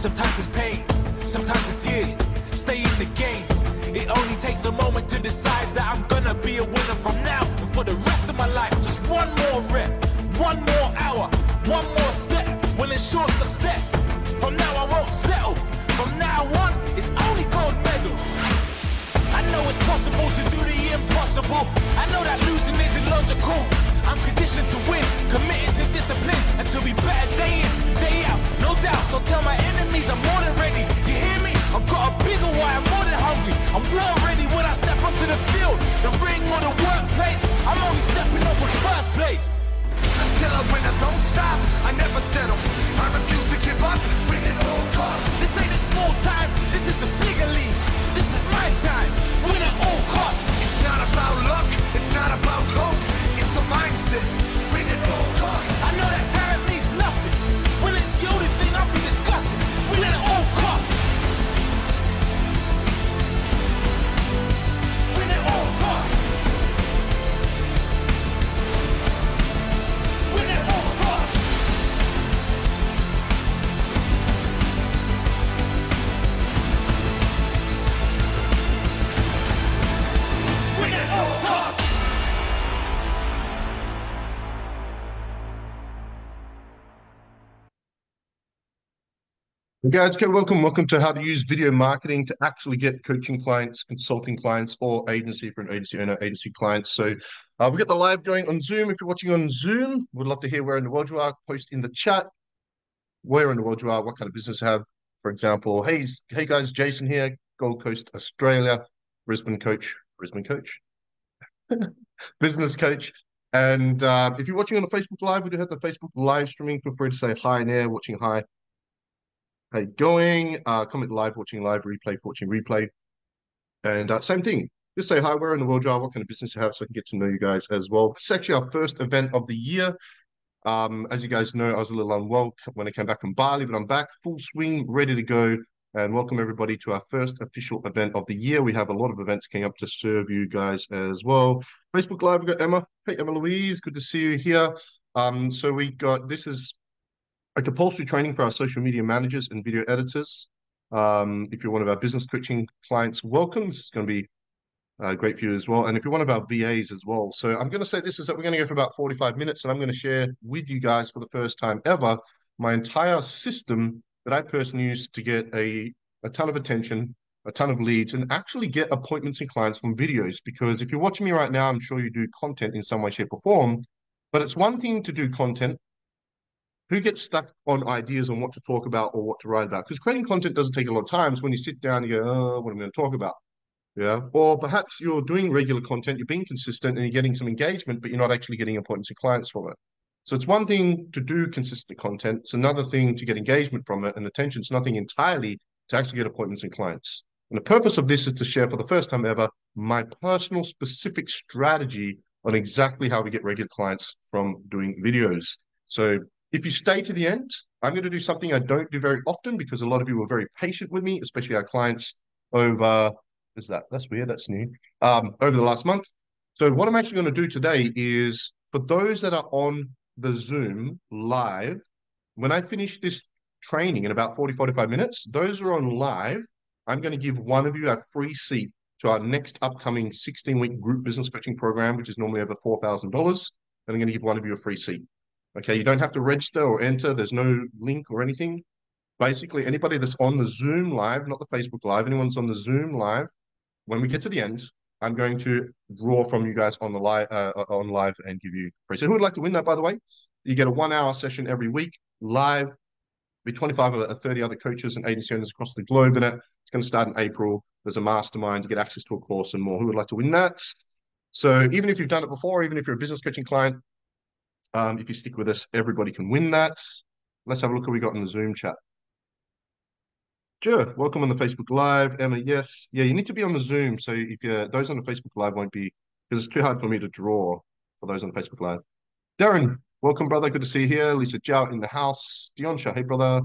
Sometimes it's pain, sometimes it's tears. Stay in the game. It only takes a moment to decide that I'm gonna be a winner from now and for the rest of my life. Just one more rep, one more hour, one more step will ensure success. From now I won't settle. From now on, it's only gold medal. I know it's possible to do the impossible. I know that losing is illogical. I'm conditioned to win, committed to discipline, and to be better day in, day out. No doubt. So tell my enemies I'm more than ready. You hear me? I've got a bigger why I'm more than hungry. I'm war ready when I step onto the field, the ring or the workplace. I'm only stepping up for first place. Until I win, I don't stop. I never settle. I refuse to give up. Win at all costs. This ain't a small time. This is the bigger league. This is my time. Win at all costs. It's not about luck. It's not about hope. It's a mindset. Win at all. I know that guys, okay, welcome. Welcome to how to use video marketing to actually get coaching clients, consulting clients, or agency for an agency owner, agency clients. So uh, we got the live going on Zoom. If you're watching on Zoom, we'd love to hear where in the world you are. Post in the chat where in the world you are, what kind of business you have. For example, hey, hey guys, Jason here, Gold Coast, Australia, Brisbane coach, Brisbane coach, business coach. And uh, if you're watching on the Facebook Live, we do have the Facebook live streaming. Feel free to say hi in there, watching hi. How you going? Uh, comment live, watching live, replay, watching replay. And uh, same thing. Just say hi, where in the world you are, what kind of business you have, so I can get to know you guys as well. This is actually our first event of the year. Um, as you guys know, I was a little unwell when I came back from Bali, but I'm back full swing, ready to go. And welcome everybody to our first official event of the year. We have a lot of events coming up to serve you guys as well. Facebook Live, we've got Emma. Hey, Emma Louise, good to see you here. Um, so we got this is a compulsory training for our social media managers and video editors. Um, if you're one of our business coaching clients, welcome. This is going to be uh, great for you as well. And if you're one of our VAs as well. So I'm going to say this is that we're going to go for about 45 minutes and I'm going to share with you guys for the first time ever my entire system that I personally use to get a, a ton of attention, a ton of leads, and actually get appointments and clients from videos. Because if you're watching me right now, I'm sure you do content in some way, shape, or form. But it's one thing to do content who gets stuck on ideas on what to talk about or what to write about? Because creating content doesn't take a lot of time. It's when you sit down and you go, oh, what am I going to talk about? Yeah. Or perhaps you're doing regular content, you're being consistent and you're getting some engagement, but you're not actually getting appointments and clients from it. So it's one thing to do consistent content. It's another thing to get engagement from it and attention. It's nothing entirely to actually get appointments and clients. And the purpose of this is to share for the first time ever my personal specific strategy on exactly how we get regular clients from doing videos. So if you stay to the end, I'm going to do something I don't do very often because a lot of you were very patient with me, especially our clients over, is that, that's weird, that's new, um, over the last month. So what I'm actually going to do today is for those that are on the Zoom live, when I finish this training in about 40, 45 minutes, those are on live, I'm going to give one of you a free seat to our next upcoming 16 week group business coaching program, which is normally over $4,000. And I'm going to give one of you a free seat. Okay, you don't have to register or enter. There's no link or anything. Basically, anybody that's on the Zoom live, not the Facebook live, anyone's on the Zoom live, when we get to the end, I'm going to draw from you guys on the live uh, on live and give you free. So who would like to win that, by the way? You get a one hour session every week, live, be 25 or 30 other coaches and agency owners across the globe in it. It's going to start in April. There's a mastermind. You get access to a course and more. Who would like to win that? So even if you've done it before, even if you're a business coaching client, um, if you stick with us, everybody can win that. Let's have a look what we got in the Zoom chat. Sure. Welcome on the Facebook Live. Emma, yes. Yeah, you need to be on the Zoom. So if you those on the Facebook Live won't be because it's too hard for me to draw for those on the Facebook Live. Darren, welcome, brother. Good to see you here. Lisa Jow in the house. Dionsha, hey, brother.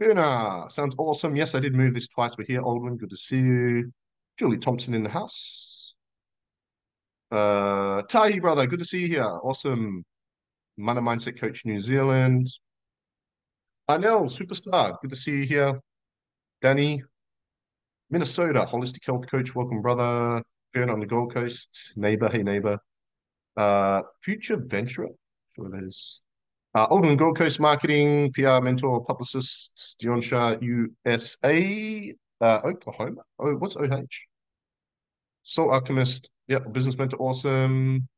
Fiona, sounds awesome. Yes, I did move this twice. We're here, Aldwin. Good to see you. Julie Thompson in the house. Uh, Tai, brother. Good to see you here. Awesome. Money Mindset Coach New Zealand. Arnell, superstar. Good to see you here. Danny, Minnesota, holistic health coach. Welcome, brother. Been on the Gold Coast. Neighbor, hey, neighbor. Uh, future venturer. Sure it is. Uh, Oldham Gold Coast marketing, PR mentor, publicist, Dion Shah, USA, uh, Oklahoma. Oh, what's OH? Soul Alchemist. yeah, business mentor, awesome.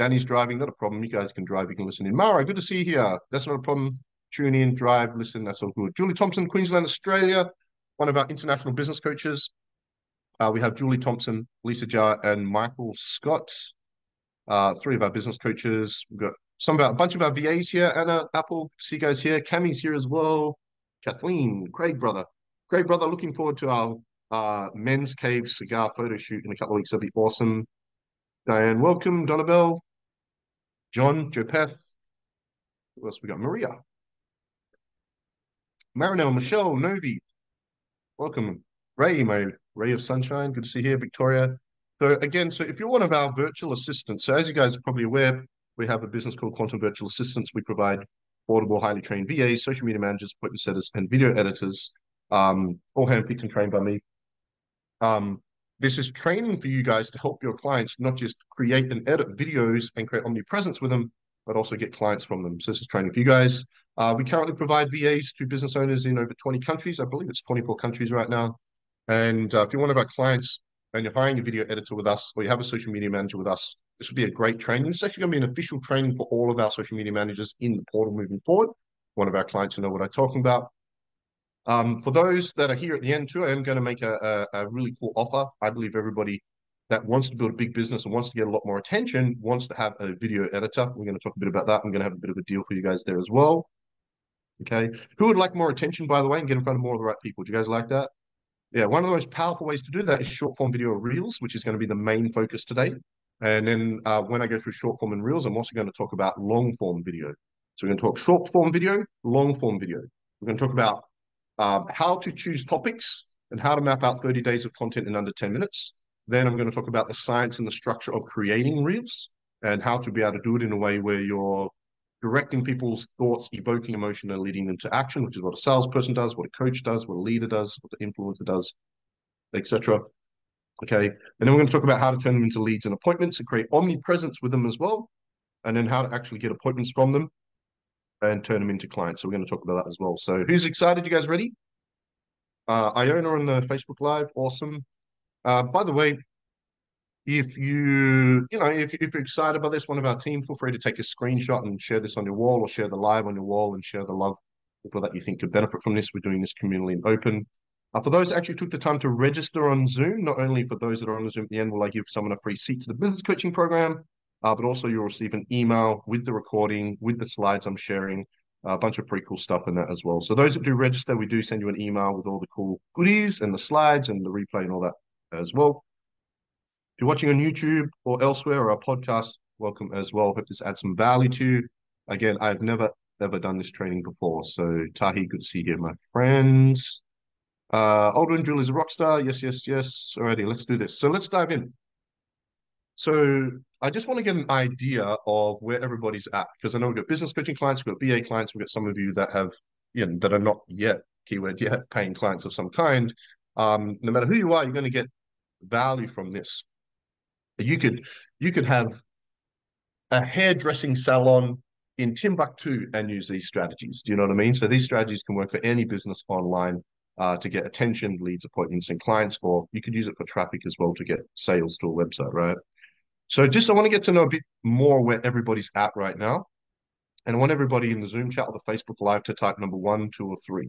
Danny's driving, not a problem. You guys can drive, you can listen in. Mara, good to see you here. That's not a problem. Tune in, drive, listen, that's all good. Julie Thompson, Queensland, Australia, one of our international business coaches. Uh, we have Julie Thompson, Lisa Jar, and Michael Scott, uh, three of our business coaches. We've got some of our, a bunch of our VAs here. Anna, Apple, see you guys here. Cammy's here as well. Kathleen, Craig brother. Craig brother, looking forward to our uh, men's cave cigar photo shoot in a couple of weeks. That'll be awesome. Diane, welcome. Donabelle, John, Joe Peth. Who else we got? Maria. Marinelle, Michelle, Novi. Welcome. Ray, my ray of sunshine. Good to see you here. Victoria. So again, so if you're one of our virtual assistants, so as you guys are probably aware, we have a business called Quantum Virtual Assistants. We provide affordable, highly trained VAs, social media managers, appointment setters, and video editors, um, all handpicked and trained by me. Um, this is training for you guys to help your clients not just create and edit videos and create omnipresence with them, but also get clients from them. So this is training for you guys. Uh, we currently provide VAs to business owners in over 20 countries. I believe it's 24 countries right now. And uh, if you're one of our clients and you're hiring a video editor with us, or you have a social media manager with us, this would be a great training. Is actually going to be an official training for all of our social media managers in the portal moving forward. One of our clients will know what I'm talking about. Um, for those that are here at the end too, I am going to make a, a, a, really cool offer. I believe everybody that wants to build a big business and wants to get a lot more attention wants to have a video editor. We're going to talk a bit about that. I'm going to have a bit of a deal for you guys there as well. Okay. Who would like more attention, by the way, and get in front of more of the right people? Do you guys like that? Yeah, one of the most powerful ways to do that is short form video reels, which is going to be the main focus today. And then uh, when I go through short form and reels, I'm also going to talk about long form video. So we're going to talk short form video, long form video. We're going to talk about um, how to choose topics and how to map out 30 days of content in under 10 minutes. Then I'm going to talk about the science and the structure of creating reels and how to be able to do it in a way where you're directing people's thoughts, evoking emotion, and leading them to action, which is what a salesperson does, what a coach does, what a leader does, what the influencer does, etc. Okay, and then we're going to talk about how to turn them into leads and appointments and create omnipresence with them as well, and then how to actually get appointments from them and turn them into clients. So we're going to talk about that as well. So who's excited? You guys ready? Uh, Iona on the Facebook Live, awesome. Uh, by the way, if you you know if, if you're excited about this, one of our team, feel free to take a screenshot and share this on your wall, or share the live on your wall, and share the love people that you think could benefit from this. We're doing this communally and open. Uh, for those actually took the time to register on Zoom, not only for those that are on the Zoom at the end, will I give someone a free seat to the business coaching program, uh, but also you'll receive an email with the recording, with the slides I'm sharing, a bunch of pretty cool stuff in that as well. So those that do register, we do send you an email with all the cool goodies and the slides and the replay and all that as well. If you're watching on YouTube or elsewhere or a podcast, welcome as well. Hope this adds some value to you. Again, I've never ever done this training before. So Tahi, good to see you, my friends. Uh, Aldrin Julie's a rock star. Yes, yes, yes. Alrighty, let's do this. So let's dive in. So I just want to get an idea of where everybody's at because I know we've got business coaching clients, we've got VA clients, we've got some of you that have, you know, that are not yet keyword yet paying clients of some kind. Um, no matter who you are, you're going to get value from this. You could you could have a hairdressing salon in Timbuktu and use these strategies. Do you know what I mean? So these strategies can work for any business online uh, to get attention, leads, appointments, and clients, or you could use it for traffic as well to get sales to a website, right? So just I want to get to know a bit more where everybody's at right now. And I want everybody in the Zoom chat or the Facebook Live to type number one, two, or three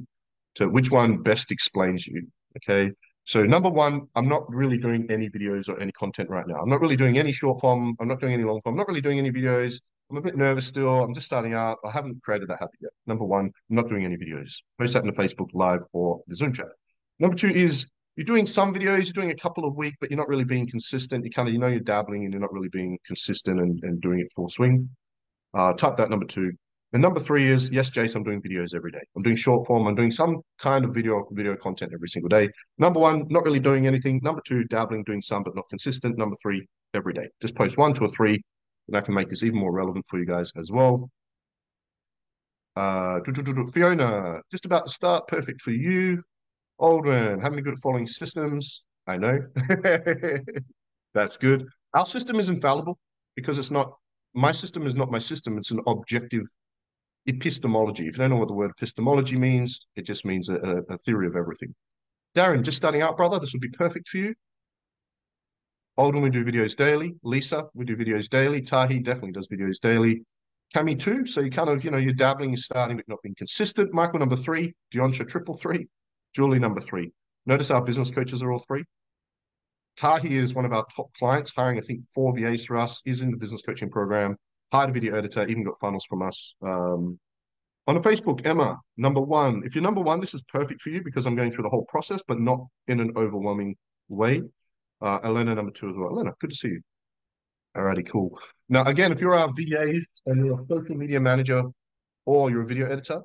to which one best explains you. Okay. So number one, I'm not really doing any videos or any content right now. I'm not really doing any short form. I'm not doing any long form. I'm not really doing any videos. I'm a bit nervous still. I'm just starting out. I haven't created that habit yet. Number one, I'm not doing any videos. Post that in the Facebook Live or the Zoom chat. Number two is you're doing some videos, you're doing a couple of week, but you're not really being consistent. You kind of, you know, you're dabbling and you're not really being consistent and, and doing it full swing. Uh, type that number two. And number three is, yes, Jace, I'm doing videos every day. I'm doing short form. I'm doing some kind of video video content every single day. Number one, not really doing anything. Number two, dabbling, doing some, but not consistent. Number three, every day. Just post one, two, or three, and I can make this even more relevant for you guys as well. Uh, Fiona, just about to start. Perfect for you. Aldrin, haven't been good following systems. I know. That's good. Our system is infallible because it's not, my system is not my system. It's an objective epistemology. If you don't know what the word epistemology means, it just means a, a theory of everything. Darren, just starting out, brother, this would be perfect for you. Alden, we do videos daily. Lisa, we do videos daily. Tahi definitely does videos daily. Cami too. So you kind of, you know, you're dabbling, you're starting, but not being consistent. Michael number three. Dionsha triple three. Julie number three. Notice our business coaches are all three. Tahi is one of our top clients, hiring, I think, four VAs for us, is in the business coaching program, hired a video editor, even got funnels from us. Um, on the Facebook, Emma, number one. If you're number one, this is perfect for you because I'm going through the whole process, but not in an overwhelming way. Uh, Elena, number two as well. Elena, good to see you. Alrighty, cool. Now, again, if you're our VA and you're a social media manager or you're a video editor,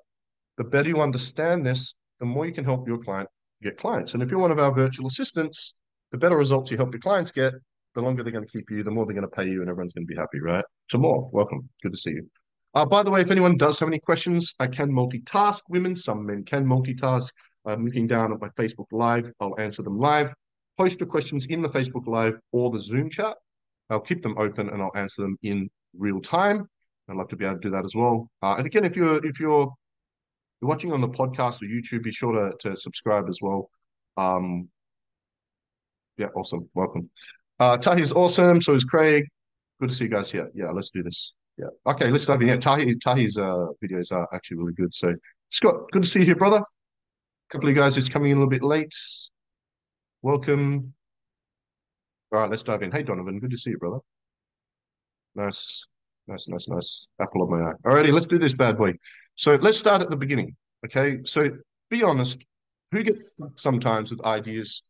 the better you understand this, the more you can help your client get clients. And if you're one of our virtual assistants, the better results you help your clients get, the longer they're going to keep you, the more they're going to pay you, and everyone's going to be happy, right? more, welcome. Good to see you. Uh, by the way, if anyone does have any questions, I can multitask women. Some men can multitask. I'm looking down at my Facebook Live. I'll answer them live. Post your questions in the Facebook Live or the Zoom chat. I'll keep them open and I'll answer them in real time. I'd love to be able to do that as well. Uh, and again, if you're if you're watching on the podcast or YouTube, be sure to, to subscribe as well. Um, yeah, awesome. Welcome. Uh, Tahi's awesome. So is Craig. Good to see you guys here. Yeah, let's do this. Yeah. Okay, let's dive in. Yeah, Tahi, Tahi's uh, videos are actually really good. So, Scott, good to see you here, brother. A couple of you guys just coming in a little bit late. Welcome. All right, let's dive in. Hey, Donovan, good to see you, brother. Nice, nice, nice, nice. Apple of my eye. All righty, let's do this bad boy. So let's start at the beginning. Okay, so be honest. Who gets stuck sometimes with ideas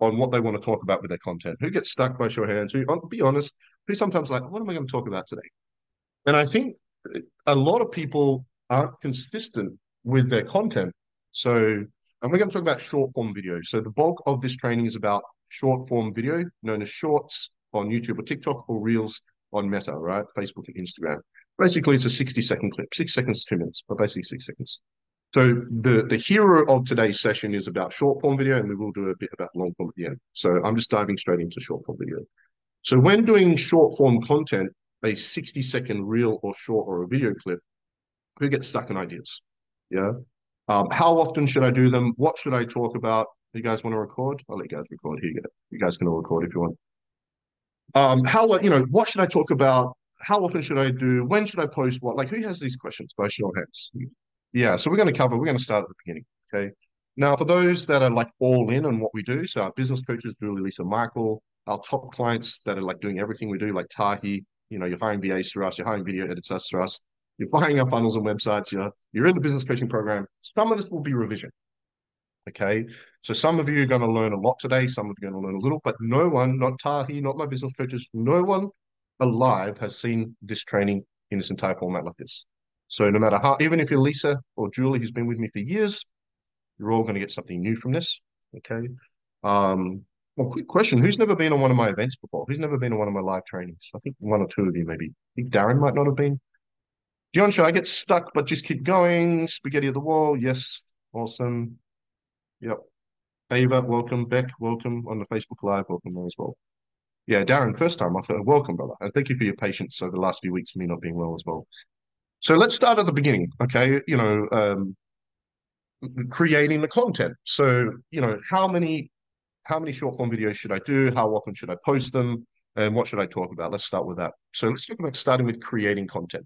on what they want to talk about with their content? Who gets stuck by show hands? Who, uh, be honest, who sometimes like, what am I going to talk about today? And I think uh, a lot of people aren't consistent with their content. So, and we're going to talk about short form video. So, the bulk of this training is about short form video, known as shorts on YouTube or TikTok or Reels on Meta, right? Facebook and Instagram. Basically, it's a 60 second clip, six seconds, two minutes, but basically six seconds. So the the hero of today's session is about short form video, and we will do a bit about long form at the end. So I'm just diving straight into short form video. So when doing short form content, a 60 second reel or short or a video clip, who gets stuck in ideas? Yeah. Um, how often should I do them? What should I talk about? You guys want to record? I'll let you guys record. Here you go. You guys can all record if you want. Um, how you know what should I talk about? How often should I do? When should I post what? Like who has these questions? By show of hands. Yeah, so we're going to cover. We're going to start at the beginning. Okay. Now, for those that are like all in on what we do, so our business coaches, Julie, Lisa, Michael, our top clients that are like doing everything we do, like Tahi, you know, you're hiring VAs through us, you're hiring video editors through us, you're buying our funnels and websites, you're you're in the business coaching program. Some of this will be revision. Okay. So some of you are going to learn a lot today, some of you are going to learn a little, but no one, not Tahi, not my business coaches, no one alive has seen this training in its entire format like this. So no matter how, even if you're Lisa or Julie, who's been with me for years, you're all going to get something new from this. Okay. Um, well, quick question: Who's never been on one of my events before? Who's never been on one of my live trainings? I think one or two of you, maybe. I think Darren might not have been. John, should I get stuck but just keep going? Spaghetti of the wall, yes, awesome. Yep. Ava, welcome. Beck, welcome on the Facebook Live. Welcome as well. Yeah, Darren, first time. Thought, welcome, brother. And thank you for your patience over the last few weeks, me not being well as well. So let's start at the beginning. Okay. You know, um, creating the content. So, you know, how many how many short form videos should I do? How often should I post them? And what should I talk about? Let's start with that. So let's talk about starting with creating content.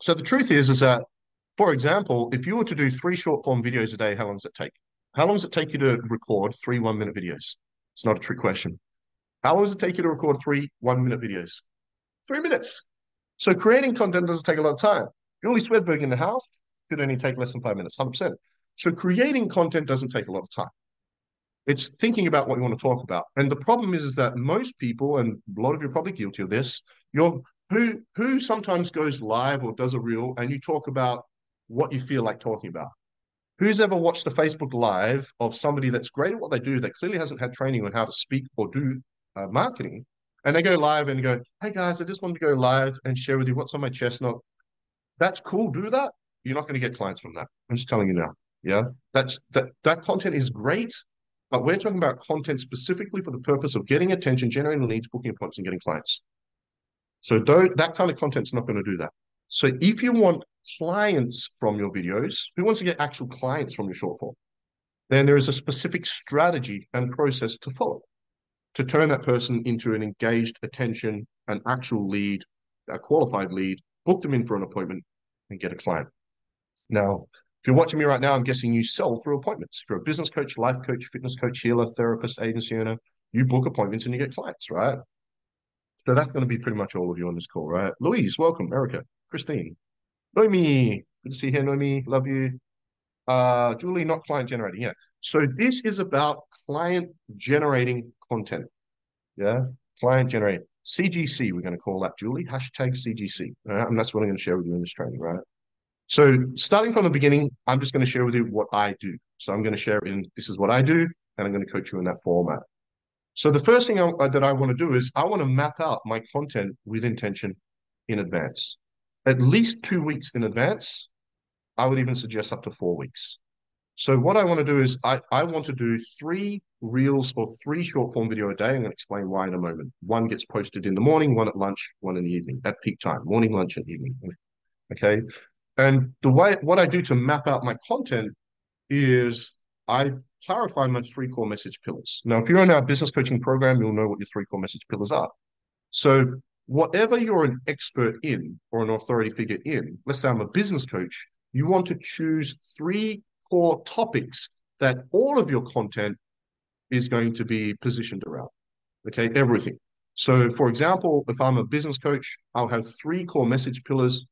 So the truth is, is that, for example, if you were to do three short form videos a day, how long does it take? How long does it take you to record three one minute videos? It's not a trick question. How long does it take you to record three one minute videos? Three minutes. So creating content doesn't take a lot of time. Julie Swedberg in the house could only take less than five minutes, 100%. So creating content doesn't take a lot of time. It's thinking about what you want to talk about. And the problem is, is that most people, and a lot of you are probably guilty of this, you're who who sometimes goes live or does a reel and you talk about what you feel like talking about. Who's ever watched a Facebook Live of somebody that's great at what they do that clearly hasn't had training on how to speak or do uh, marketing, and they go live and go, "Hey guys, I just wanted to go live and share with you what's on my chest." Not that's cool. Do that, you're not going to get clients from that. I'm just telling you now. Yeah, that's that that content is great, but we're talking about content specifically for the purpose of getting attention, generating leads, booking appointments, and getting clients. So that kind of content's not going to do that. So if you want clients from your videos, who wants to get actual clients from your short form? Then there is a specific strategy and process to follow to turn that person into an engaged attention, an actual lead, a qualified lead, book them in for an appointment, and get a client. Now, if you're watching me right now, I'm guessing you sell through appointments. If you're a business coach, life coach, fitness coach, healer, therapist, agency owner, you book appointments and you get clients, right? So that's going to be pretty much all of you on this call, right? Louise, welcome. Erica, Christine, Noemi, good to see you here, Noemi. Love you. Uh, Julie, not client generating. Yeah. So this is about client generating content. Yeah. Client generating. CGC, we're going to call that, Julie. Hashtag CGC. Right? And that's what I'm going to share with you in this training, right? So starting from the beginning, I'm just going to share with you what I do. So I'm going to share in this is what I do, and I'm going to coach you in that format. So the first thing I, that I want to do is I want to map out my content with intention in advance, at least two weeks in advance. I would even suggest up to four weeks. So what I want to do is I, I want to do three reels or three short form video a day. I'm going to explain why in a moment. One gets posted in the morning, one at lunch, one in the evening at peak time, morning, lunch, and evening. Okay. And the way what I do to map out my content is I clarify my three core message pillars. Now, if you're in our business coaching program, you'll know what your three core message pillars are. So whatever you're an expert in or an authority figure in, let's say I'm a business coach, you want to choose three core topics that all of your content is going to be positioned around. Okay, everything. So, for example, if I'm a business coach, I'll have three core message pillars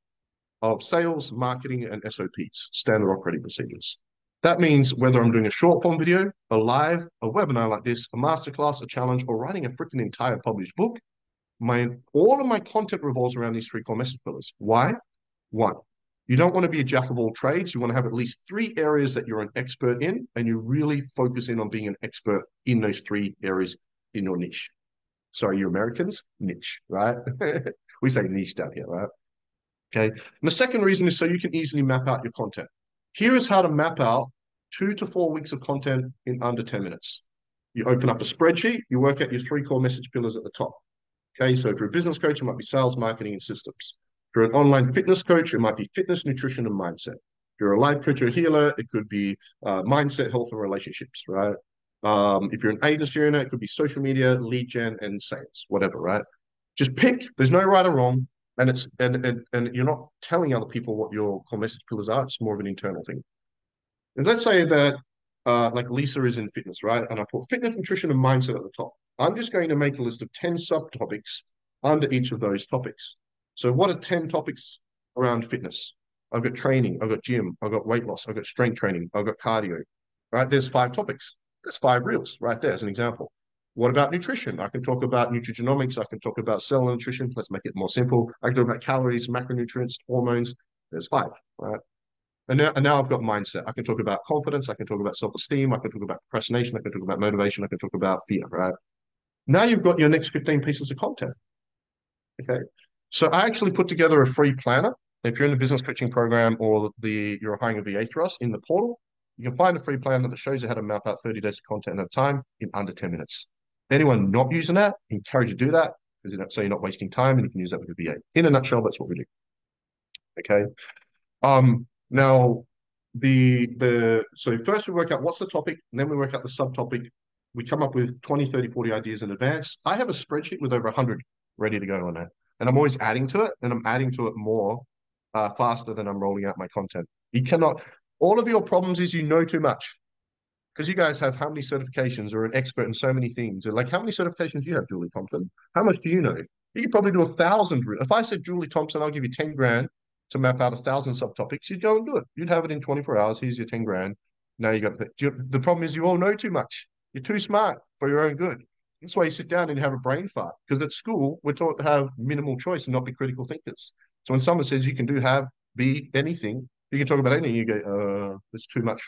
of sales, marketing, and SOPs, standard operating procedures. That means whether I'm doing a short form video, a live, a webinar like this, a masterclass, a challenge, or writing a freaking entire published book, my all of my content revolves around these three core message pillars. Why? One, you don't want to be a jack of all trades. You want to have at least three areas that you're an expert in, and you really focus in on being an expert in those three areas in your niche. Sorry, you Americans, niche, right? we say niche down here, right? Okay. And the second reason is so you can easily map out your content. Here is how to map out two to four weeks of content in under 10 minutes. You open up a spreadsheet, you work out your three core message pillars at the top. Okay. So if you're a business coach, it might be sales, marketing, and systems. If you're an online fitness coach, it might be fitness, nutrition, and mindset. If you're a life coach or healer, it could be uh, mindset, health, and relationships, right? Um, if you're an agency owner, it could be social media, lead gen, and sales, whatever, right? Just pick. There's no right or wrong, and it's and and, and you're not telling other people what your core message pillars are. It's more of an internal thing. And let's say that uh, like Lisa is in fitness, right? And I put fitness, nutrition, and mindset at the top. I'm just going to make a list of 10 subtopics under each of those topics. So what are 10 topics around fitness? I've got training, I've got gym, I've got weight loss, I've got strength training, I've got cardio, right? There's five topics. There's five reels right there as an example. What about nutrition? I can talk about nutrigenomics. I can talk about cell nutrition. Let's make it more simple. I can talk about calories, macronutrients, hormones. There's five, right? And now, and now I've got mindset. I can talk about confidence. I can talk about self-esteem. I can talk about procrastination. I can talk about motivation. I can talk about fear, right? Now you've got your next 15 pieces of content. Okay. So I actually put together a free planner. If you're in the business coaching program or the you're hiring a VA for us in the portal, you can find a free planner that shows you how to map out 30 days of content at a time in under 10 minutes. Anyone not using that, encourage you to do that because you know, so you're not wasting time and you can use that with a VA. In a nutshell, that's what we do. Okay. Um, now the the so first we work out what's the topic, and then we work out the subtopic. We come up with 20, 30, 40 ideas in advance. I have a spreadsheet with over 100 ready to go on there and I'm always adding to it, and I'm adding to it more uh, faster than I'm rolling out my content. You cannot. All of your problems is you know too much, because you guys have how many certifications or an expert in so many things. And like, how many certifications do you have, Julie Thompson? How much do you know? You could probably do a thousand. If I said Julie Thompson, I'll give you ten grand to map out a thousand subtopics. You'd go and do it. You'd have it in 24 hours. Here's your 10 grand. Now you got the problem is you all know too much. You're too smart for your own good. That's why you sit down and have a brain fart. Because at school, we're taught to have minimal choice and not be critical thinkers. So when someone says you can do, have, be anything, you can talk about anything, you go, uh, it's too much.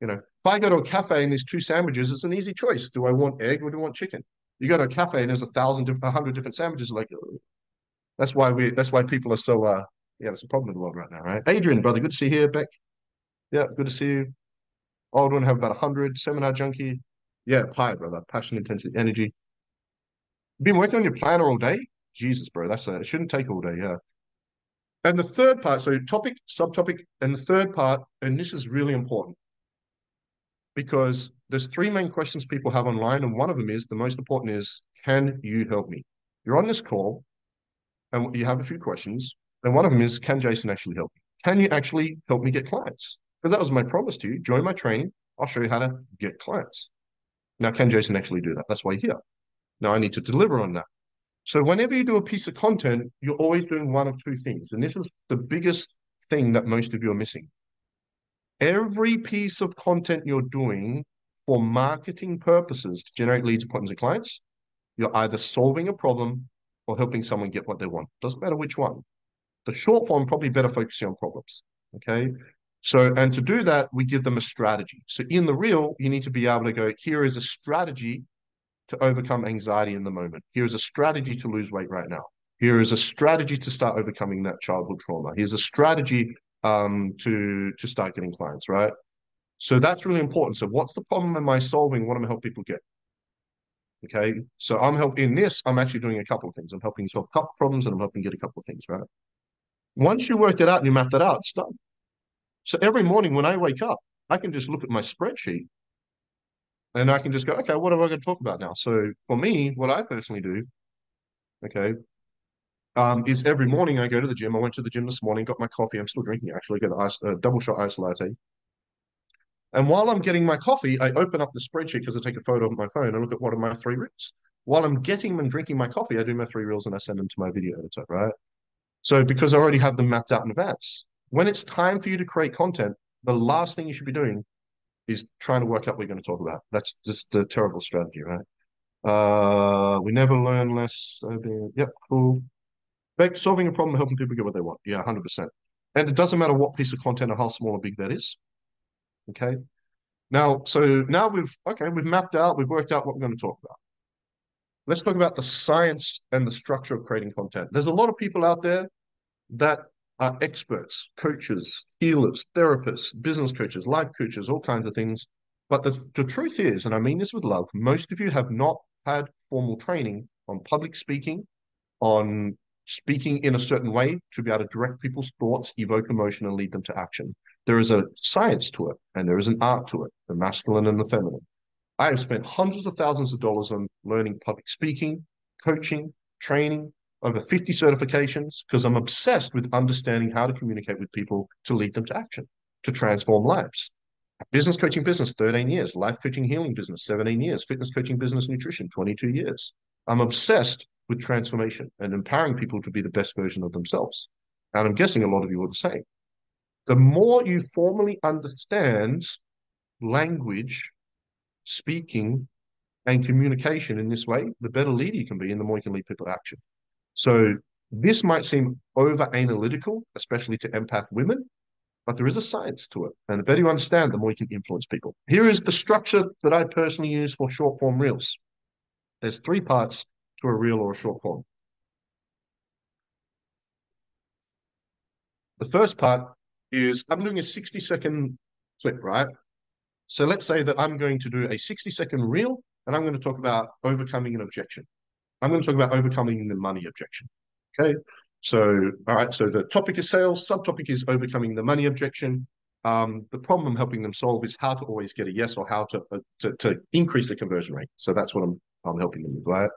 You know, if I go to a cafe and there's two sandwiches, it's an easy choice. Do I want egg or do I want chicken? You go to a cafe and there's a thousand, a hundred different sandwiches. Like, that's why we, that's why people are so, uh, Yeah, that's a problem in the world right now, right? Adrian, brother, good to see you here. Beck, yeah, good to see you. Old one have about 100. Seminar junkie. Yeah, pie, brother. Passion, intensity, energy. Been working on your planner all day? Jesus, bro, that's a, it shouldn't take all day, yeah. And the third part, so topic, subtopic, and the third part, and this is really important because there's three main questions people have online, and one of them is the most important is, can you help me? You're on this call, and you have a few questions, and one of them is, can Jason actually help me? Can you actually help me get clients? Because that was my promise to you. Join my training. I'll show you how to get clients. Now, can Jason actually do that? That's why you're here. Now I need to deliver on that. So whenever you do a piece of content, you're always doing one of two things. And this is the biggest thing that most of you are missing. Every piece of content you're doing for marketing purposes to generate leads, appointments, and clients, you're either solving a problem or helping someone get what they want. Doesn't matter which one. The short form probably better focusing on problems. Okay. So, and to do that, we give them a strategy. So in the real, you need to be able to go, here is a strategy to overcome anxiety in the moment. Here is a strategy to lose weight right now. Here is a strategy to start overcoming that childhood trauma. Here's a strategy um, to to start getting clients, right? So that's really important. So what's the problem am I solving? What am I helping people get? Okay, so I'm helping in this. I'm actually doing a couple of things. I'm helping solve couple problems, and I'm helping get a couple of things right. Once you work it out and you map that out, done. So every morning when I wake up, I can just look at my spreadsheet and I can just go, okay, what am I going to talk about now? So for me, what I personally do, okay, um, is every morning I go to the gym. I went to the gym this morning, got my coffee. I'm still drinking actually. Got a uh, double shot ice latte. And while I'm getting my coffee, I open up the spreadsheet because I take a photo of my phone and look at what are my three reels. While I'm getting and drinking my coffee, I do my three reels and I send them to my video editor, right? So because I already have them mapped out in advance, when it's time for you to create content, the last thing you should be doing is trying to work out what you're going to talk about. That's just a terrible strategy, right? Uh, we never learn less. Yep, cool. Back solving a problem, helping people get what they want. Yeah, hundred percent. And it doesn't matter what piece of content or how small or big that is. Okay. Now, so now we've okay, we've mapped out, we've worked out what we're going to talk about. Let's talk about the science and the structure of creating content. There's a lot of people out there that are experts, coaches, healers, therapists, business coaches, life coaches, all kinds of things. But the, the truth is, and I mean this with love, most of you have not had formal training on public speaking, on speaking in a certain way to be able to direct people's thoughts, evoke emotion, and lead them to action. There is a science to it, and there is an art to it, the masculine and the feminine. I have spent hundreds of thousands of dollars on learning public speaking, coaching, training, over 50 certifications because I'm obsessed with understanding how to communicate with people to lead them to action, to transform lives. Business coaching business, 13 years. Life coaching healing business, 17 years. Fitness coaching business nutrition, 22 years. I'm obsessed with transformation and empowering people to be the best version of themselves. And I'm guessing a lot of you are the same. The more you formally understand language, speaking, and communication in this way, the better leader you can be and the more you can lead people to action. So this might seem over analytical, especially to empath women, but there is a science to it. And the better you understand, the more you can influence people. Here is the structure that I personally use for short form reels. There's three parts to a reel or a short form. The first part is I'm doing a 60 second clip, right? So let's say that I'm going to do a 60 second reel and I'm going to talk about overcoming an objection. I'm going to talk about overcoming the money objection. Okay. So, all right. So the topic is sales. Subtopic is overcoming the money objection. Um, the problem I'm helping them solve is how to always get a yes or how to, uh, to, to increase the conversion rate. So that's what I'm I'm helping them with, right?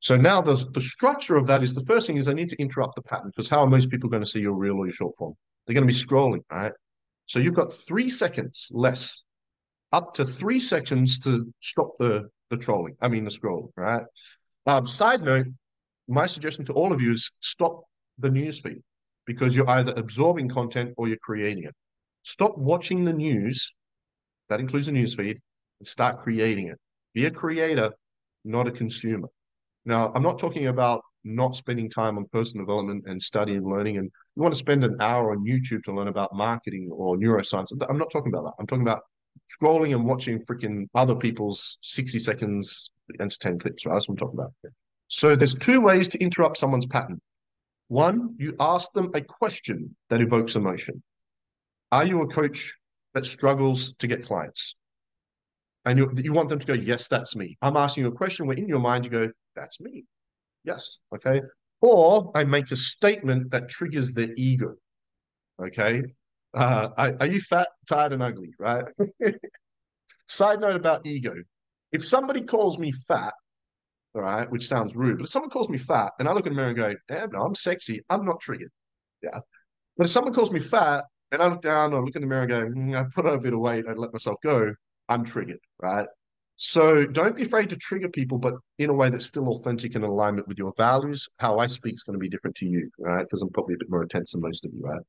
So now the the structure of that is the first thing is I need to interrupt the pattern because how are most people going to see your real or your short form? They're going to be scrolling, right? So you've got three seconds less, up to three seconds to stop the the trolling. I mean the scrolling, right? Um, side note, my suggestion to all of you is stop the newsfeed because you're either absorbing content or you're creating it. Stop watching the news, that includes the newsfeed, and start creating it. Be a creator, not a consumer. Now, I'm not talking about not spending time on personal development and study and learning. And you want to spend an hour on YouTube to learn about marketing or neuroscience. I'm not talking about that. I'm talking about scrolling and watching freaking other people's 60 seconds entertain clips, right? That's what I'm talking about. So there's two ways to interrupt someone's pattern. One, you ask them a question that evokes emotion. Are you a coach that struggles to get clients? And you, you want them to go, yes, that's me. I'm asking you a question where in your mind you go, that's me. Yes. Okay. Or I make a statement that triggers their ego. Okay. Uh, are, you fat, tired, and ugly? Right. Side note about ego. If somebody calls me fat, all right, which sounds rude, but if someone calls me fat and I look in the mirror and go, damn, no, I'm sexy, I'm not triggered. Yeah. But if someone calls me fat and I look down or look in the mirror and go, mm, I put on a bit of weight, I let myself go, I'm triggered, right? So don't be afraid to trigger people, but in a way that's still authentic and in alignment with your values. How I speak is going to be different to you, right? Because I'm probably a bit more intense than most of you, right?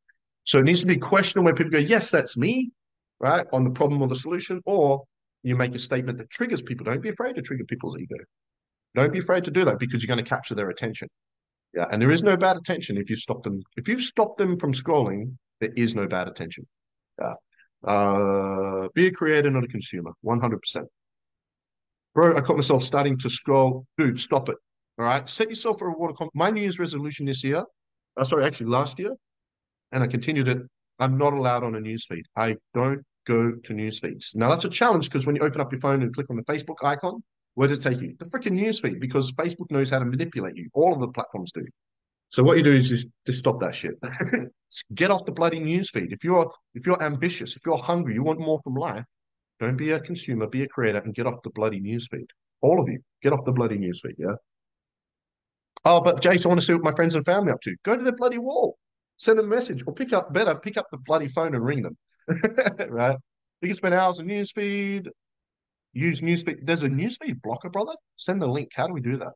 So it needs to be a question where people go, yes, that's me, right? On the problem or the solution, or you make a statement that triggers people. Don't be afraid to trigger people's ego. Don't be afraid to do that because you're going to capture their attention. Yeah, and there is no bad attention if you stop them. If you've stopped them from scrolling, there is no bad attention. Yeah. Uh, be a creator, not a consumer. One hundred percent. Bro, I caught myself starting to scroll. Dude, stop it. All right. Set yourself a reward. My New Year's resolution this year, uh, sorry, actually last year, and I continued it. I'm not allowed on a newsfeed. I don't go to newsfeeds. Now that's a challenge because when you open up your phone and click on the Facebook icon, where does it take you? The freaking newsfeed because Facebook knows how to manipulate you. All of the platforms do. So what you do is just, just stop that shit. Get off the bloody newsfeed. If you're if you're ambitious, if you're hungry, you want more from life, don't be a consumer, be a creator, and get off the bloody newsfeed. All of you, get off the bloody newsfeed. Yeah. Oh, but Jace, I want to see what my friends and family up to. Go to the bloody wall, send them a message, or pick up better, pick up the bloody phone and ring them. right? You can spend hours on newsfeed, use newsfeed. There's a newsfeed blocker, brother. Send the link. How do we do that?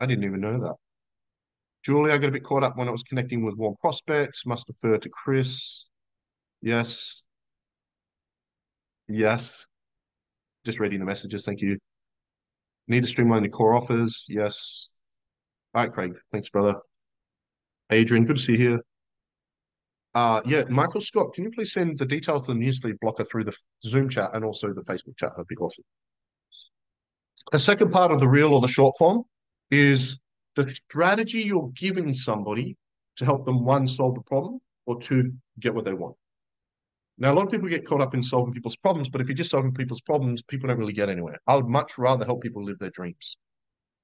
I didn't even know that. Julie, I got a bit caught up when I was connecting with warm prospects. Must defer to Chris. Yes. Yes. Just reading the messages. Thank you. Need to streamline the core offers. Yes. All right, Craig. Thanks, brother. Adrian, good to see you here. Uh, yeah, Michael Scott, can you please send the details of the newsfeed blocker through the Zoom chat and also the Facebook chat? That'd be awesome. The second part of the reel or the short form is the strategy you're giving somebody to help them, one, solve the problem, or two, get what they want. Now, a lot of people get caught up in solving people's problems, but if you're just solving people's problems, people don't really get anywhere. I would much rather help people live their dreams.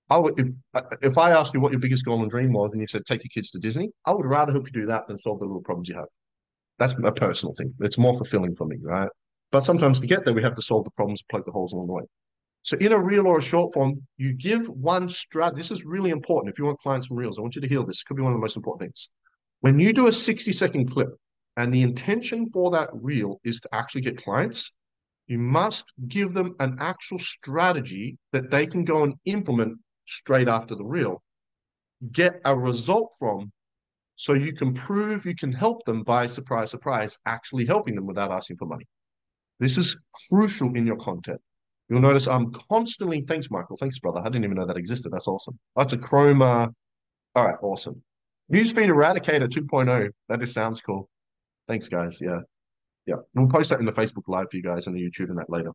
I would, if, uh, if I asked you what your biggest goal and dream was, and you said take your kids to Disney, I would rather help you do that than solve the little problems you have. That's a personal thing. It's more fulfilling for me, right? But sometimes to get there, we have to solve the problems, plug the holes along the way. So in a reel or a short form, you give one strat. This is really important. If you want clients from reels, I want you to hear this. It could be one of the most important things. When you do a 60 second clip, and the intention for that reel is to actually get clients, you must give them an actual strategy that they can go and implement straight after the reel, get a result from, so you can prove you can help them by surprise, surprise, actually helping them without asking for money. This is crucial in your content. You'll notice I'm constantly, thanks, Michael. Thanks, brother. I didn't even know that existed. That's awesome. That's a Chroma. All right, awesome. Newsfeed Eradicator 2.0. That just sounds cool. Thanks, guys. Yeah. Yeah. We'll post that in the Facebook Live for you guys and the YouTube and that later.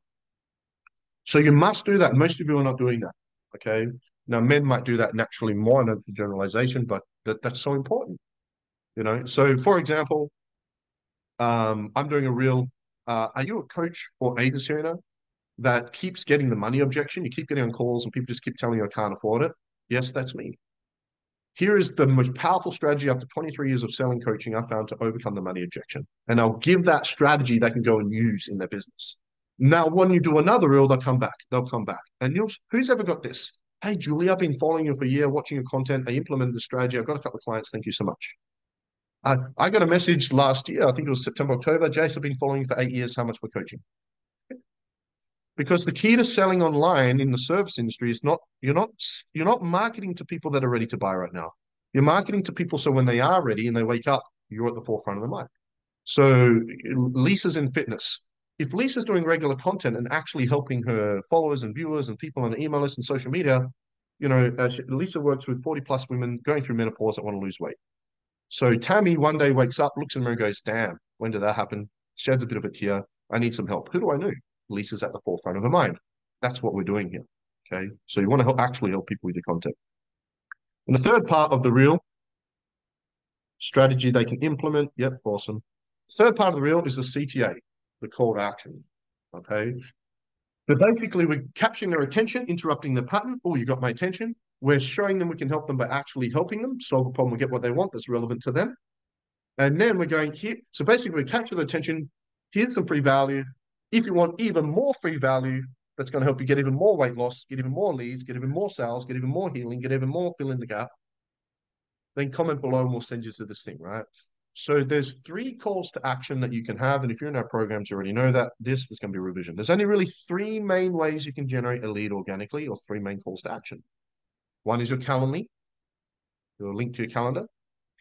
So you must do that. Most of you are not doing that. Okay. Now, men might do that naturally more a generalization, but that, that's so important. You know, so for example, um, I'm doing a real. Uh, are you a coach or agency owner that keeps getting the money objection? You keep getting on calls and people just keep telling you I can't afford it. Yes, that's me. Here is the most powerful strategy after 23 years of selling coaching I found to overcome the money objection. And I'll give that strategy they can go and use in their business. Now, when you do another reel, they'll come back. They'll come back. And you'll, who's ever got this? Hey, Julie, I've been following you for a year, watching your content. I implemented the strategy. I've got a couple of clients. Thank you so much. Uh, I got a message last year. I think it was September, October. Jace, I've been following you for eight years. How much for coaching? because the key to selling online in the service industry is not you're not you're not marketing to people that are ready to buy right now you're marketing to people so when they are ready and they wake up you're at the forefront of the mind so lisa's in fitness if lisa's doing regular content and actually helping her followers and viewers and people on email list and social media you know uh, she, lisa works with 40 plus women going through menopause that want to lose weight so tammy one day wakes up looks in the mirror and goes damn when did that happen sheds a bit of a tear i need some help who do i know Lisa's at the forefront of her mind. That's what we're doing here. Okay. So you want to help, actually help people with your content. And the third part of the reel strategy they can implement. Yep, awesome. Third part of the reel is the CTA, the call to action. Okay. So basically, we're capturing their attention, interrupting the pattern. Oh, you got my attention. We're showing them we can help them by actually helping them solve a problem, and get what they want that's relevant to them. And then we're going here. So basically, we capture the attention. Here's some free value. If you want even more free value, that's going to help you get even more weight loss, get even more leads, get even more sales, get even more healing, get even more fill in the gap. Then comment below and we'll send you to this thing, right? So there's three calls to action that you can have. And if you're in our programs, you already know that this is going to be revision. There's only really three main ways you can generate a lead organically or three main calls to action. One is your Calendly, your link to your calendar,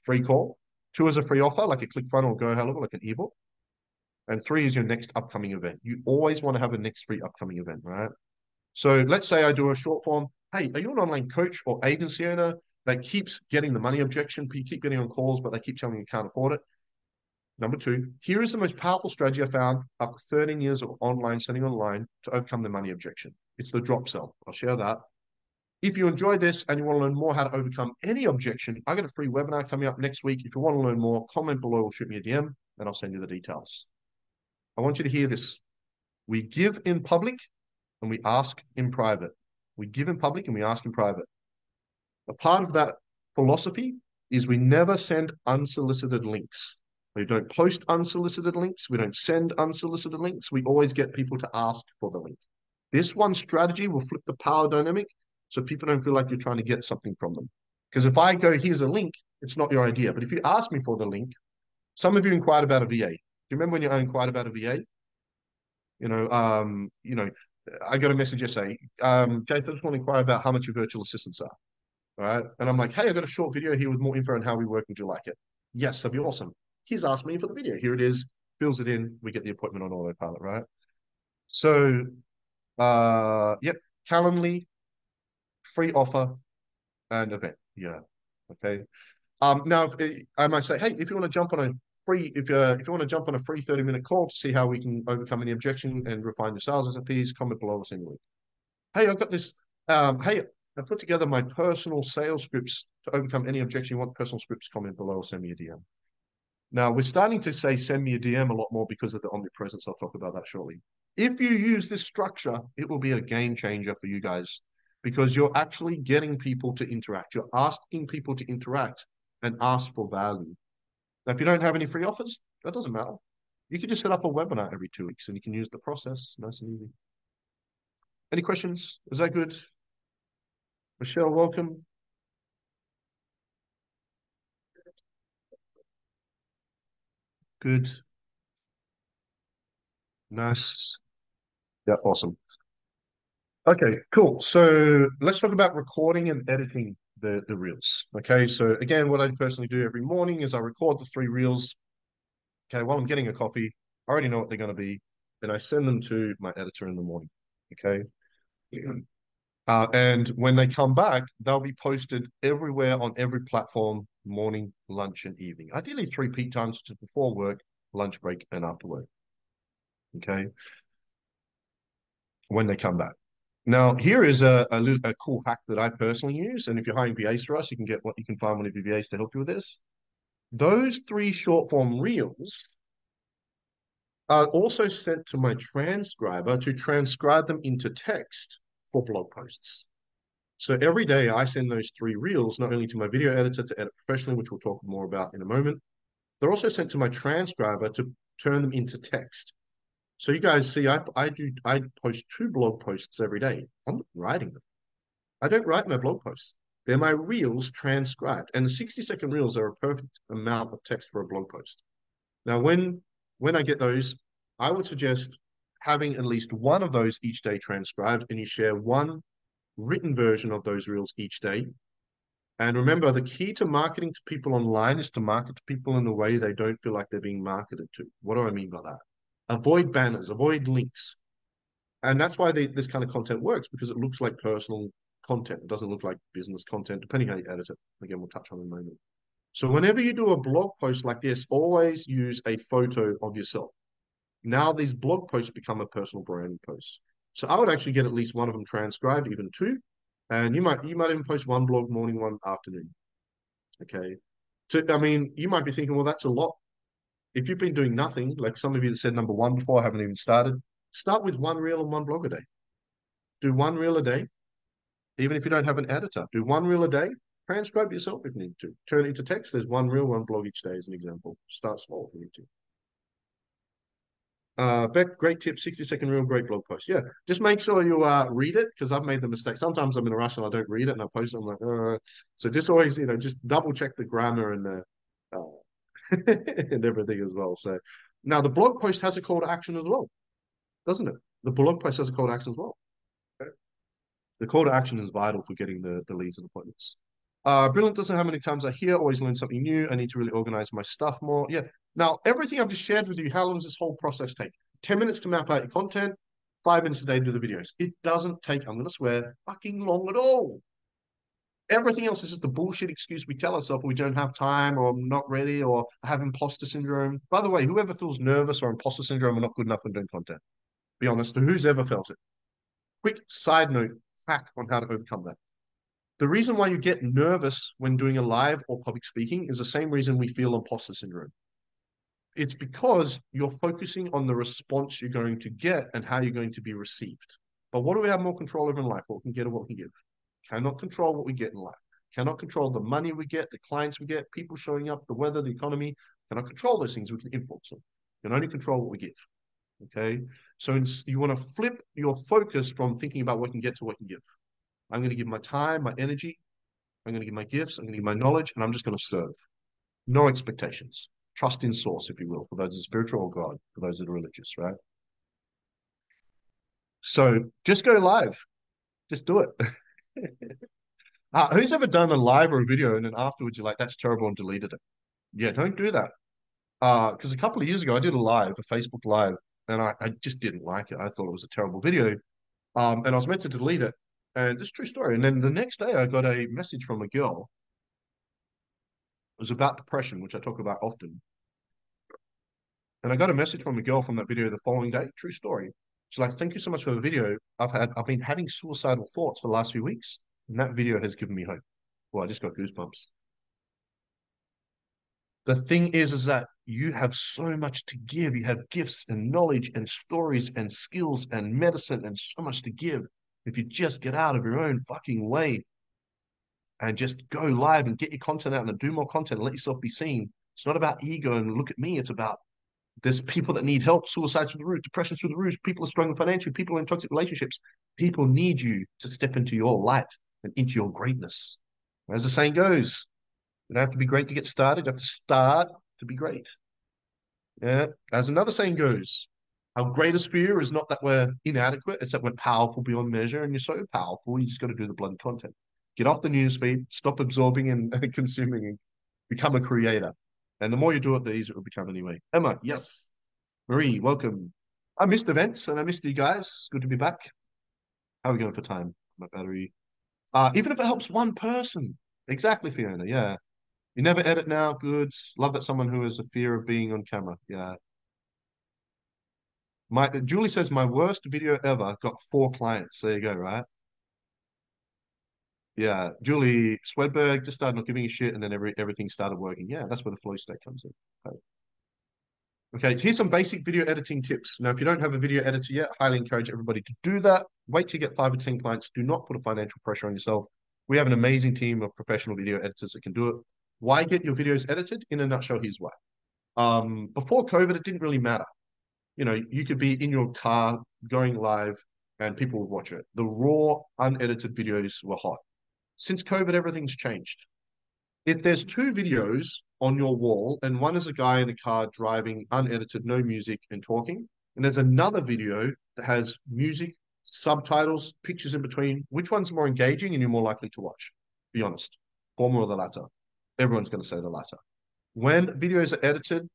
free call. Two is a free offer, like a ClickFunnels or GoHighLevel, like an ebook. And three is your next upcoming event. You always want to have a next free upcoming event, right? So let's say I do a short form. Hey, are you an online coach or agency owner that keeps getting the money objection? You keep getting on calls, but they keep telling you you can't afford it. Number two, here is the most powerful strategy I found after 13 years of online selling online to overcome the money objection. It's the drop sell. I'll share that. If you enjoyed this and you want to learn more how to overcome any objection, I got a free webinar coming up next week. If you want to learn more, comment below or shoot me a DM and I'll send you the details. I want you to hear this. We give in public and we ask in private. We give in public and we ask in private. A part of that philosophy is we never send unsolicited links. We don't post unsolicited links. We don't send unsolicited links. We always get people to ask for the link. This one strategy will flip the power dynamic so people don't feel like you're trying to get something from them. Because if I go, here's a link, it's not your idea. But if you ask me for the link, some of you inquired about a VA. Do you remember when you inquired about a VA? You know, um, you know, I got a message yesterday. Um, Jason, I just want to inquire about how much your virtual assistants are. Right. And I'm like, hey, I got a short video here with more info on how we work. Would you like it? Yes, that'd be awesome. He's asked me for the video. Here it is. Fills it in. We get the appointment on autopilot, right? So, uh, yep, Calendly, free offer and event. Yeah. Okay. Um, now, if, eh, I might say, hey, if you want to jump on a free, if you uh, if you want to jump on a free thirty minute call to see how we can overcome any objection and refine your sales SOPs, comment below us anyway. Hey, I've got this. Um, hey, I put together my personal sales scripts to overcome any objection. You want personal scripts? Comment below or send me a DM. Now we're starting to say send me a DM a lot more because of the omnipresence. I'll talk about that shortly. If you use this structure, it will be a game changer for you guys because you're actually getting people to interact. You're asking people to interact and ask for value. Now, if you don't have any free offers, that doesn't matter. You can just set up a webinar every two weeks and you can use the process nice and easy. Any questions? Is that good? Michelle, welcome. Good. Nice. Yeah, awesome. Okay, cool. So let's talk about recording and editing the, the reels. Okay, so again, what I personally do every morning is I record the three reels. Okay, while I'm getting a copy, I already know what they're going to be, and I send them to my editor in the morning. Okay. Uh, and when they come back, they'll be posted everywhere on every platform, morning, lunch, and evening. Ideally, three peak times just before work, lunch break, and after work. Okay. When they come back. Now, here is a, a, little, a cool hack that I personally use. And if you're hiring VAs for us, you can get what you can find one of your VAs to help you with this. Those three short form reels are also sent to my transcriber to transcribe them into text for blog posts. So every day I send those three reels not only to my video editor to edit professionally, which we'll talk more about in a moment, they're also sent to my transcriber to turn them into text. So you guys see, I, I do I post two blog posts every day. I'm not writing them. I don't write my blog posts. They're my reels transcribed. And the 60 second reels are a perfect amount of text for a blog post. Now, when when I get those, I would suggest having at least one of those each day transcribed, and you share one written version of those reels each day. And remember, the key to marketing to people online is to market to people in a way they don't feel like they're being marketed to. What do I mean by that? Avoid banners, avoid links. And that's why they, this kind of content works because it looks like personal content. It doesn't look like business content, depending how you edit it. Again, we'll touch on in a moment. So whenever you do a blog post like this, always use a photo of yourself. Now these blog posts become a personal brand post. So I would actually get at least one of them transcribed, even two. And you might you might even post one blog morning, one afternoon. Okay. To, I mean, you might be thinking, well, that's a lot. If you've been doing nothing, like some of you that said number one before, I haven't even started, start with one reel and one blog a day. Do one reel a day, even if you don't have an editor. Do one reel a day, transcribe yourself if you need to. Turn it into text. There's one reel, one blog each day as an example. Start small if you need to. Uh, Beck, great tip, 60 second reel, great blog post. Yeah, just make sure you uh, read it because I've made the mistake. Sometimes I'm in a rush and I don't read it and I post it. I'm like, uh. so just always, you know, just double check the grammar and the uh, and everything as well. So now the blog post has a call to action as well, doesn't it? The blog post has a call to action as well. Okay. The call to action is vital for getting the, the leads and appointments. Uh, brilliant doesn't know how many times I hear, always learn something new. I need to really organize my stuff more. Yeah, now, everything I've just shared with you, how long does this whole process take? 10 minutes to map out your content, five minutes a day to do the videos. It doesn't take, I'm going to swear, fucking long at all. Everything else is just the bullshit excuse we tell ourselves we don't have time or I'm not ready or I have imposter syndrome. By the way, whoever feels nervous or imposter syndrome are not good enough when doing content, be honest, who's ever felt it? Quick side note hack on how to overcome that. The reason why you get nervous when doing a live or public speaking is the same reason we feel imposter syndrome it's because you're focusing on the response you're going to get and how you're going to be received. But what do we have more control over in life? What we can get or what we can give. Cannot control what we get in life. Cannot control the money we get, the clients we get, people showing up, the weather, the economy. Cannot control those things. We can influence them. Can only control what we give. Okay. So you want to flip your focus from thinking about what you can get to what you can give. I'm going to give my time, my energy. I'm going to give my gifts. I'm going to give my knowledge, and I'm just going to serve. No expectations trust in source, if you will, for those that are spiritual or God, for those that are religious, right? So just go live. Just do it. uh, who's ever done a live or a video and then afterwards you're like, that's terrible and deleted it? Yeah, don't do that. Because uh, a couple of years ago, I did a live, a Facebook live, and I, I just didn't like it. I thought it was a terrible video. Um, and I was meant to delete it. And this true story. And then the next day, I got a message from a girl. It was about depression, which I talk about often. And I got a message from a girl from that video the following day. True story. She's like, "Thank you so much for the video. I've had I've been having suicidal thoughts for the last few weeks, and that video has given me hope." Well, I just got goosebumps. The thing is, is that you have so much to give. You have gifts and knowledge and stories and skills and medicine and so much to give. If you just get out of your own fucking way and just go live and get your content out and do more content and let yourself be seen. It's not about ego and look at me. It's about there's people that need help, suicides through the roof, depression through the roof, people are struggling financially, people are in toxic relationships. People need you to step into your light and into your greatness. As the saying goes, you don't have to be great to get started, you have to start to be great. Yeah. As another saying goes, our greatest fear is not that we're inadequate, it's that we're powerful beyond measure, and you're so powerful, you just got to do the bloody content. Get off the newsfeed, stop absorbing and, consuming, and become a creator. And the more you do it, the easier it will become anyway. Emma, yes. Marie, welcome. I missed events and I missed you guys. Good to be back. How are we going for time? My battery. Uh, even if it helps one person. Exactly, Fiona. Yeah. You never edit now. Good. Love that someone who has a fear of being on camera. Yeah. My Julie says my worst video ever got four clients. There you go, right? Yeah, Julie Swedberg just started not giving a shit, and then every everything started working. Yeah, that's where the flow state comes in. Okay. okay, here's some basic video editing tips. Now, if you don't have a video editor yet, highly encourage everybody to do that. Wait to get five or ten clients. Do not put a financial pressure on yourself. We have an amazing team of professional video editors that can do it. Why get your videos edited? In a nutshell, here's why. Um, before COVID, it didn't really matter. You know, you could be in your car going live and people would watch it. The raw, unedited videos were hot since COVID, everything's changed. If there's two videos on your wall, and one is a guy in a car driving, unedited, no music, and talking, and there's another video that has music, subtitles, pictures in between, which one's more engaging and you're more likely to watch? Be honest. Former or the latter? Everyone's going to say the latter. When videos are edited,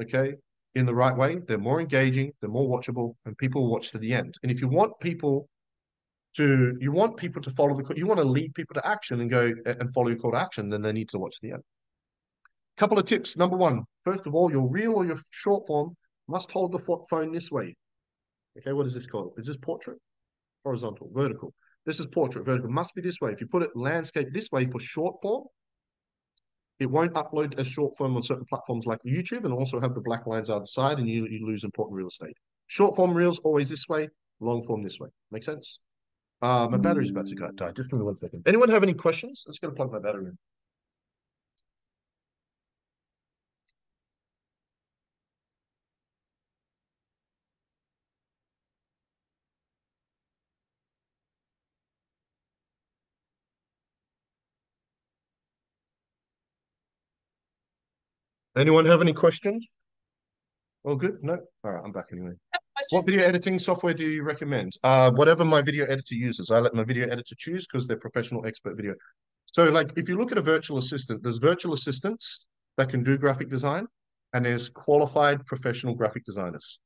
okay, in the right way, they're more engaging, they're more watchable, and people watch to the end. And if you want people to you want people to follow the you want to lead people to action and go and follow your call to action, then they need to watch to the end. Couple of tips. Number one, first of all, your reel or your short form must hold the phone this way. Okay, what is this called? Is this portrait? Horizontal, vertical. This is portrait, vertical. Must be this way. If you put it landscape this way for short form, it won't upload as short form on certain platforms like YouTube and also have the black lines either side and you, you lose important real estate. Short form reels always this way, long form this way. Make sense? Uh, my battery's about to go die. Just give me one second. Anyone have any questions? Just going to plug my battery in. Anyone have any questions? All good? No? All right, I'm back anyway. What video editing software do you recommend? Uh, whatever my video editor uses. I let my video editor choose because they're professional expert video. So like if you look at a virtual assistant, there's virtual assistants that can do graphic design and there's qualified professional graphic designers.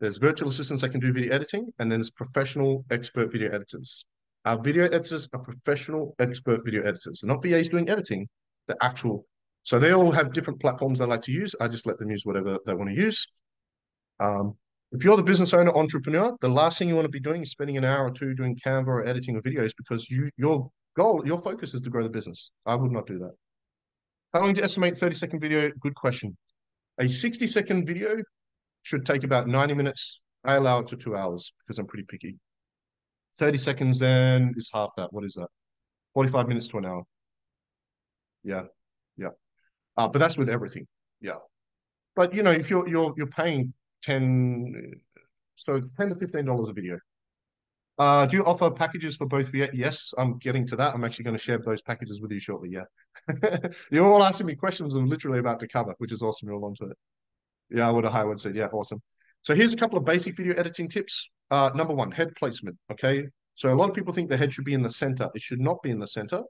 There's virtual assistants that can do video editing and then there's professional expert video editors. Our video editors are professional expert video editors. They're not VAs doing editing, the actual so they all have different platforms they like to use. I just let them use whatever they want to use. Um, if you're the business owner, entrepreneur, the last thing you want to be doing is spending an hour or two doing Canva or editing of videos because you your goal, your focus is to grow the business. I would not do that. How long you estimate 30 second video? Good question. A 60 second video should take about 90 minutes. I allow it to two hours because I'm pretty picky. 30 seconds then is half that. What is that? 45 minutes to an hour. Yeah. Uh, but that's with everything. Yeah. But you know, if you're you're you're paying 10 so 10 to 15 dollars a video. Uh, do you offer packages for both VA? Yes, I'm getting to that. I'm actually going to share those packages with you shortly. Yeah. You're all asking me questions I'm literally about to cover, which is awesome. You're all onto it. Yeah, I would have high would say, yeah, awesome. So here's a couple of basic video editing tips. Uh, number one, head placement. Okay. So a lot of people think the head should be in the center. It should not be in the center.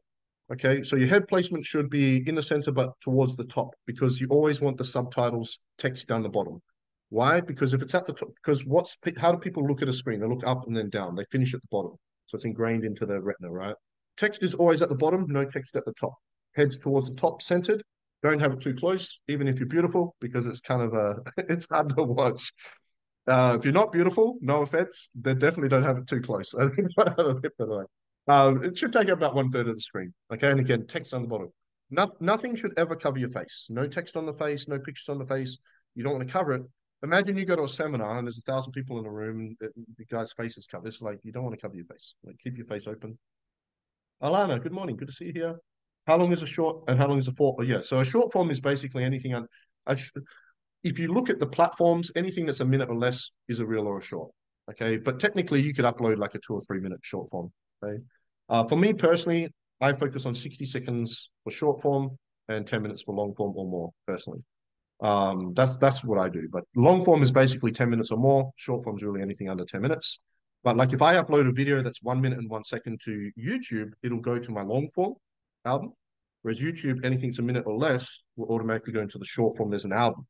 Okay, so your head placement should be in the center but towards the top because you always want the subtitles text down the bottom. Why? Because if it's at the top, because what's how do people look at a screen? They look up and then down. They finish at the bottom, so it's ingrained into their retina, right? Text is always at the bottom, no text at the top. Heads towards the top, centered. Don't have it too close, even if you're beautiful, because it's kind of a it's hard to watch. Uh, if you're not beautiful, no offense, then definitely don't have it too close. I think um, it should take up about one third of the screen. Okay, and again, text on the bottom. No, nothing should ever cover your face. No text on the face, no pictures on the face. You don't want to cover it. Imagine you go to a seminar and there's a thousand people in the room. And the guy's face is covered. It's like you don't want to cover your face. Like keep your face open. Alana, good morning. Good to see you here. How long is a short and how long is a form? Yeah, so a short form is basically anything. If you look at the platforms, anything that's a minute or less is a reel or a short. Okay, but technically you could upload like a two or three minute short form. Uh, for me personally, I focus on 60 seconds for short form and 10 minutes for long form or more personally. Um, that's that's what I do. But long form is basically 10 minutes or more. Short form is really anything under 10 minutes. But like if I upload a video that's one minute and one second to YouTube, it'll go to my long form album. Whereas YouTube, anything's a minute or less will automatically go into the short form. There's an album.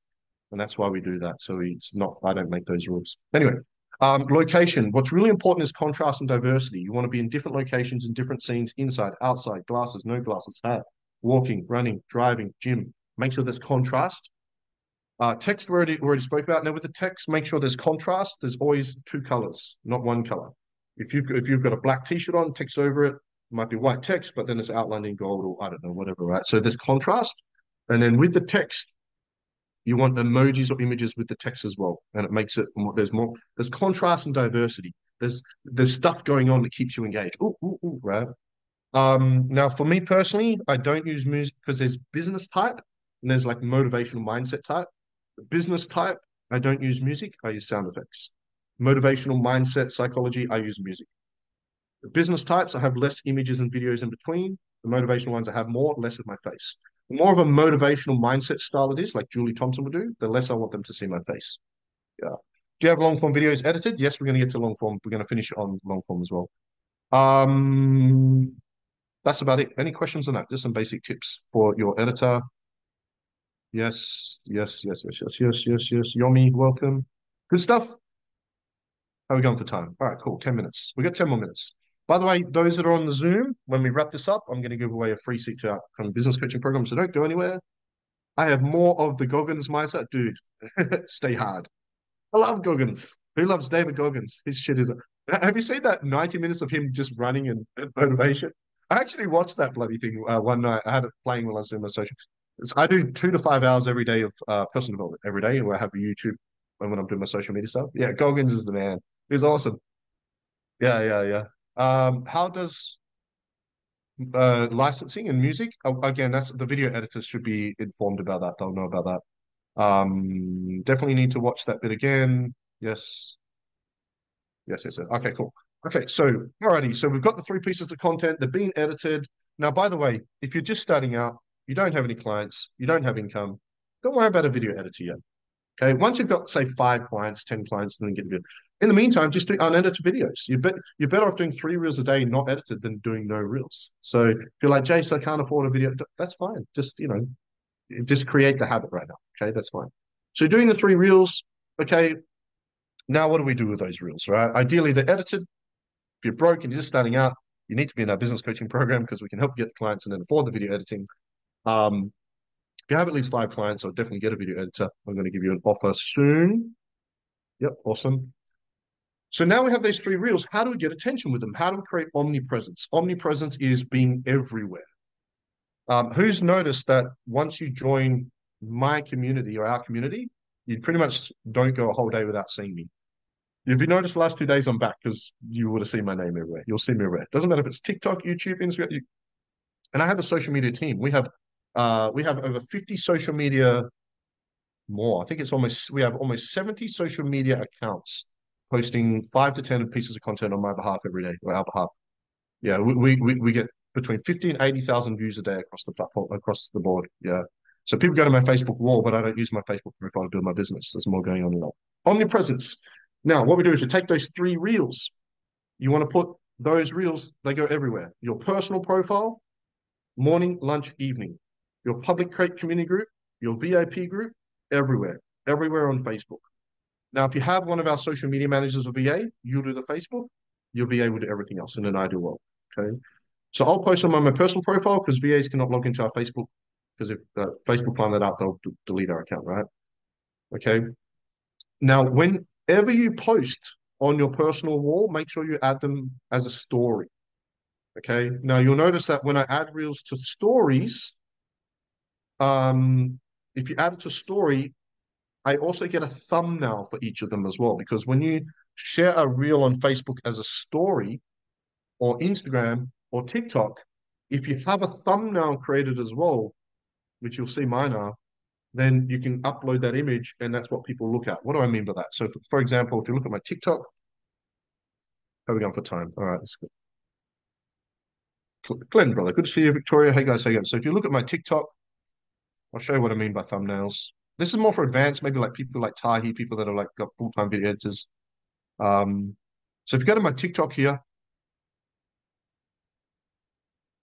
And that's why we do that. So it's not, I don't make those rules. Anyway, um, location. What's really important is contrast and diversity. You want to be in different locations and different scenes, inside, outside, glasses, no glasses, hat, walking, running, driving, gym. Make sure there's contrast. Uh, text we already, already spoke about. Now with the text, make sure there's contrast. There's always two colors, not one color. If you've got, if you've got a black T-shirt on, text over it, it might be white text, but then it's outlined in gold or I don't know, whatever, right? So there's contrast. And then with the text, you want emojis or images with the text as well, and it makes it more, there's more there's contrast and diversity. There's there's stuff going on that keeps you engaged. Ooh, ooh, ooh, right. Um, now for me personally, I don't use music because there's business type and there's like motivational mindset type. Business type, I don't use music. I use sound effects. Motivational mindset psychology, I use music. The business types, I have less images and videos in between. The motivational ones, I have more, less of my face. More of a motivational mindset style it is, like Julie Thompson would do, the less I want them to see my face. Yeah. Do you have long form videos edited? Yes, we're going to get to long form. We're going to finish on long form as well. Um, that's about it. Any questions on that? Just some basic tips for your editor. Yes, yes, yes, yes, yes, yes, yes, yes. Yomi, welcome. Good stuff. How are we going for time? All right, cool. 10 minutes. We got 10 more minutes. By the way, those that are on the Zoom, when we wrap this up, I'm going to give away a free seat to our business coaching program. So don't go anywhere. I have more of the Goggins mindset. Dude, stay hard. I love Goggins. Who loves David Goggins? His shit is. Have you seen that 90 minutes of him just running and, and motivation? I actually watched that bloody thing uh, one night. I had it playing while I was doing my social. I do two to five hours every day of uh, personal development every day, where I have a YouTube and when I'm doing my social media stuff. Yeah, Goggins is the man. He's awesome. Yeah, yeah, yeah. Um, how does uh, licensing and music? Oh, again, that's the video editors should be informed about that. They'll know about that. Um, definitely need to watch that bit again. Yes. Yes, yes. Okay, cool. Okay, so alrighty, so we've got the three pieces of content, they're being edited. Now, by the way, if you're just starting out, you don't have any clients, you don't have income, don't worry about a video editor yet. Okay, once you've got say five clients, ten clients, then get a video. In the meantime, just do unedited videos. You bet you're better off doing three reels a day, not edited, than doing no reels. So if you're like Jace, I can't afford a video, that's fine. Just you know, just create the habit right now. Okay, that's fine. So doing the three reels, okay. Now what do we do with those reels, right? Ideally, they're edited. If you're broke and you're just starting out, you need to be in our business coaching program because we can help you get the clients and then afford the video editing. Um, if you have at least five clients, I'll definitely get a video editor. I'm going to give you an offer soon. Yep, awesome. So now we have these three reels. How do we get attention with them? How do we create omnipresence? Omnipresence is being everywhere. Um, who's noticed that once you join my community or our community, you pretty much don't go a whole day without seeing me. If you noticed the last two days I'm back because you would have seen my name everywhere. You'll see me everywhere. Doesn't matter if it's TikTok, YouTube, Instagram. You... And I have a social media team. We have uh, we have over 50 social media more. I think it's almost we have almost 70 social media accounts posting five to 10 pieces of content on my behalf every day, or our behalf. Yeah, we we, we get between 50 and 80,000 views a day across the platform, across the board. Yeah. So people go to my Facebook wall, but I don't use my Facebook profile to build my business. There's more going on in that. Omnipresence. Now, what we do is we take those three reels. You want to put those reels, they go everywhere. Your personal profile, morning, lunch, evening. Your public create community group, your VIP group, everywhere, everywhere on Facebook. Now, if you have one of our social media managers or VA, you'll do the Facebook, your VA will do everything else in an ideal world. Okay. So I'll post them on my personal profile because VAs cannot log into our Facebook because if uh, Facebook find that out, they'll delete our account, right? Okay. Now, whenever you post on your personal wall, make sure you add them as a story. Okay. Now you'll notice that when I add reels to stories, um, if you add it to story, I also get a thumbnail for each of them as well. Because when you share a reel on Facebook as a story or Instagram or TikTok, if you have a thumbnail created as well, which you'll see mine are, then you can upload that image and that's what people look at. What do I mean by that? So, for, for example, if you look at my TikTok, how are we going for time? All right, let's go. Glenn, brother, good to see you, Victoria. Hey guys, hey guys. So if you look at my TikTok, I'll show you what I mean by thumbnails. This is more for advanced, maybe like people like Tahi, people that are like got full-time video editors. Um, so if you go to my TikTok here,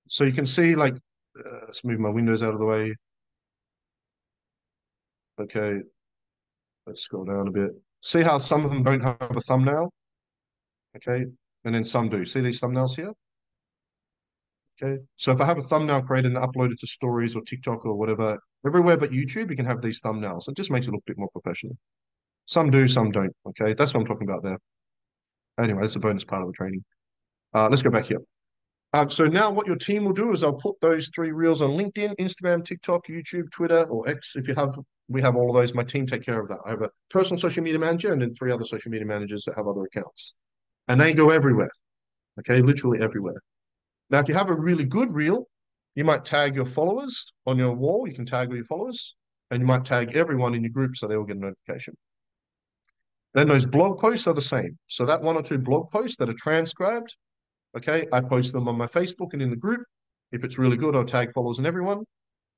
so you can see like, uh, let's move my windows out of the way. Okay, let's scroll down a bit. See how some of them don't have a thumbnail? Okay, and then some do. See these thumbnails here? Okay, so if I have a thumbnail created and uploaded to stories or TikTok or whatever, everywhere but YouTube, you can have these thumbnails. It just makes it look a bit more professional. Some do, some don't. Okay, that's what I'm talking about there. Anyway, that's a bonus part of the training. Uh, let's go back here. Um, so now what your team will do is I'll put those three reels on LinkedIn, Instagram, TikTok, YouTube, Twitter, or X. If you have, we have all of those. My team take care of that. I have a personal social media manager and then three other social media managers that have other accounts. And they go everywhere. Okay, literally everywhere. Now, if you have a really good reel, you might tag your followers on your wall. You can tag all your followers, and you might tag everyone in your group so they all get a notification. Then those blog posts are the same. So that one or two blog posts that are transcribed, okay, I post them on my Facebook and in the group. If it's really good, I'll tag followers and everyone,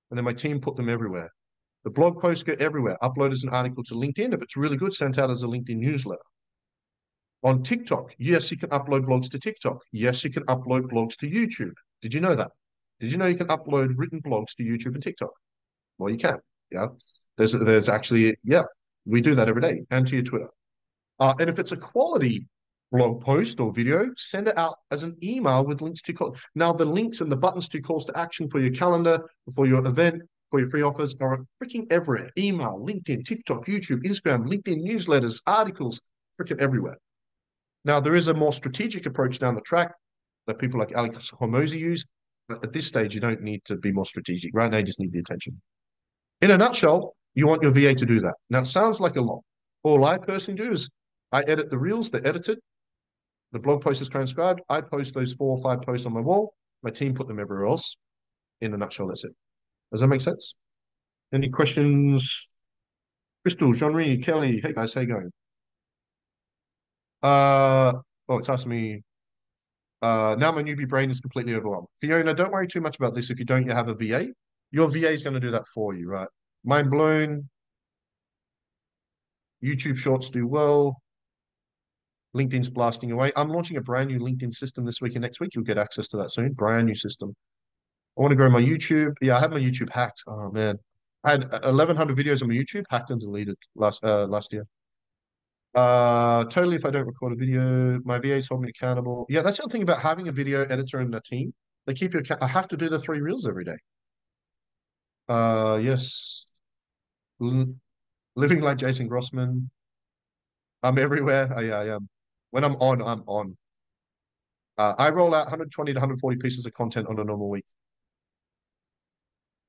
and then my team put them everywhere. The blog posts go everywhere. Upload as an article to LinkedIn. If it's really good, sent out as a LinkedIn newsletter. On TikTok, yes, you can upload blogs to TikTok. Yes, you can upload blogs to YouTube. Did you know that? Did you know you can upload written blogs to YouTube and TikTok? Well, you can. Yeah. There's there's actually yeah, we do that every day, and to your Twitter. Uh, and if it's a quality blog post or video, send it out as an email with links to call. Now the links and the buttons to calls to action for your calendar, for your event, for your free offers are freaking everywhere. Email, LinkedIn, TikTok, YouTube, Instagram, LinkedIn newsletters, articles, freaking everywhere. Now, there is a more strategic approach down the track that people like Alex Hormozi use. But at this stage, you don't need to be more strategic. Right now, you just need the attention. In a nutshell, you want your VA to do that. Now, it sounds like a lot. All I personally do is I edit the reels, they're edited, the blog post is transcribed. I post those four or five posts on my wall. My team put them everywhere else. In a nutshell, that's it. Does that make sense? Any questions? Crystal, Jean-Marie, Kelly, hey guys, how you going? Uh, oh, it's asking me. Uh, now my newbie brain is completely overwhelmed. Fiona, don't worry too much about this if you don't you have a VA. Your VA is going to do that for you, right? Mind blown. YouTube Shorts do well. LinkedIn's blasting away. I'm launching a brand new LinkedIn system this week and next week. You'll get access to that soon. Brand new system. I want to grow my YouTube. Yeah, I had my YouTube hacked. Oh man, I had 1,100 videos on my YouTube hacked and deleted last uh, last year. Uh, totally. If I don't record a video, my VAs hold me accountable. Yeah, that's the thing about having a video editor in a team. They keep you. I have to do the three reels every day. Uh, yes. L living like Jason Grossman. I'm everywhere. I, I am. When I'm on, I'm on. Uh, I roll out 120 to 140 pieces of content on a normal week.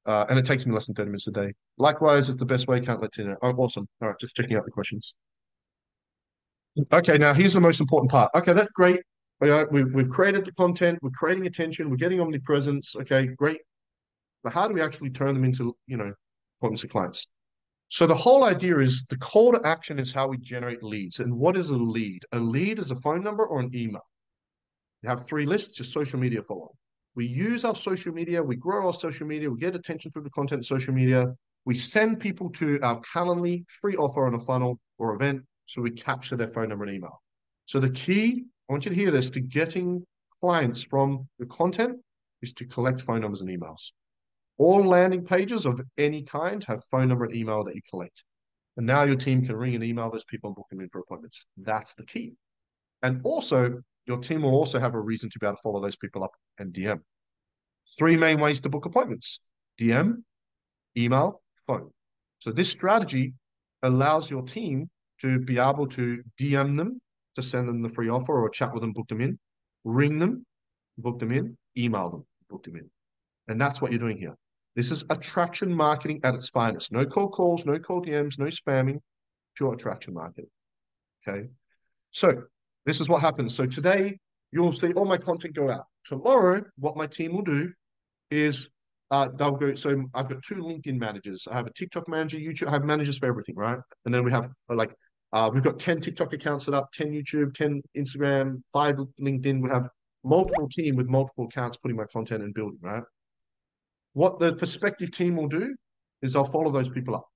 Uh, and it takes me less than 30 minutes a day. Likewise, it's the best way. Can't let you know. Oh, awesome. All right, just checking out the questions. Okay, now here's the most important part. Okay, that's great. we, we've created the content, we're creating attention, we're getting omnipresence. Okay, great. But how do we actually turn them into, you know, appointments to clients? So the whole idea is the call to action is how we generate leads. And what is a lead? A lead is a phone number or an email. You have three lists, just social media follow. We use our social media, we grow our social media, we get attention through the content social media. We send people to our Calendly free offer on a funnel or event so we capture their phone number and email. So the key, I want you to hear this, to getting clients from the content is to collect phone numbers and emails. All landing pages of any kind have phone number and email that you collect. And now your team can ring and email those people and book them in for appointments. That's the key. And also, your team will also have a reason to be able to follow those people up and DM. Three main ways to book appointments DM, email, phone. So this strategy allows your team to be able to DM them to send them the free offer or chat with them, book them in, ring them, book them in, email them, book them in. And that's what you're doing here. This is attraction marketing at its finest. No cold calls, no cold DMs, no spamming, pure attraction marketing. Okay. So this is what happens. So today you'll see all my content go out. Tomorrow, what my team will do is uh, they'll go. So I've got two LinkedIn managers. I have a TikTok manager, YouTube. I have managers for everything, right? And then we have like uh, we've got ten TikTok accounts set up, ten YouTube, ten Instagram, five LinkedIn. We have multiple team with multiple accounts putting my content and building, right? What the perspective team will do is I'll follow those people up.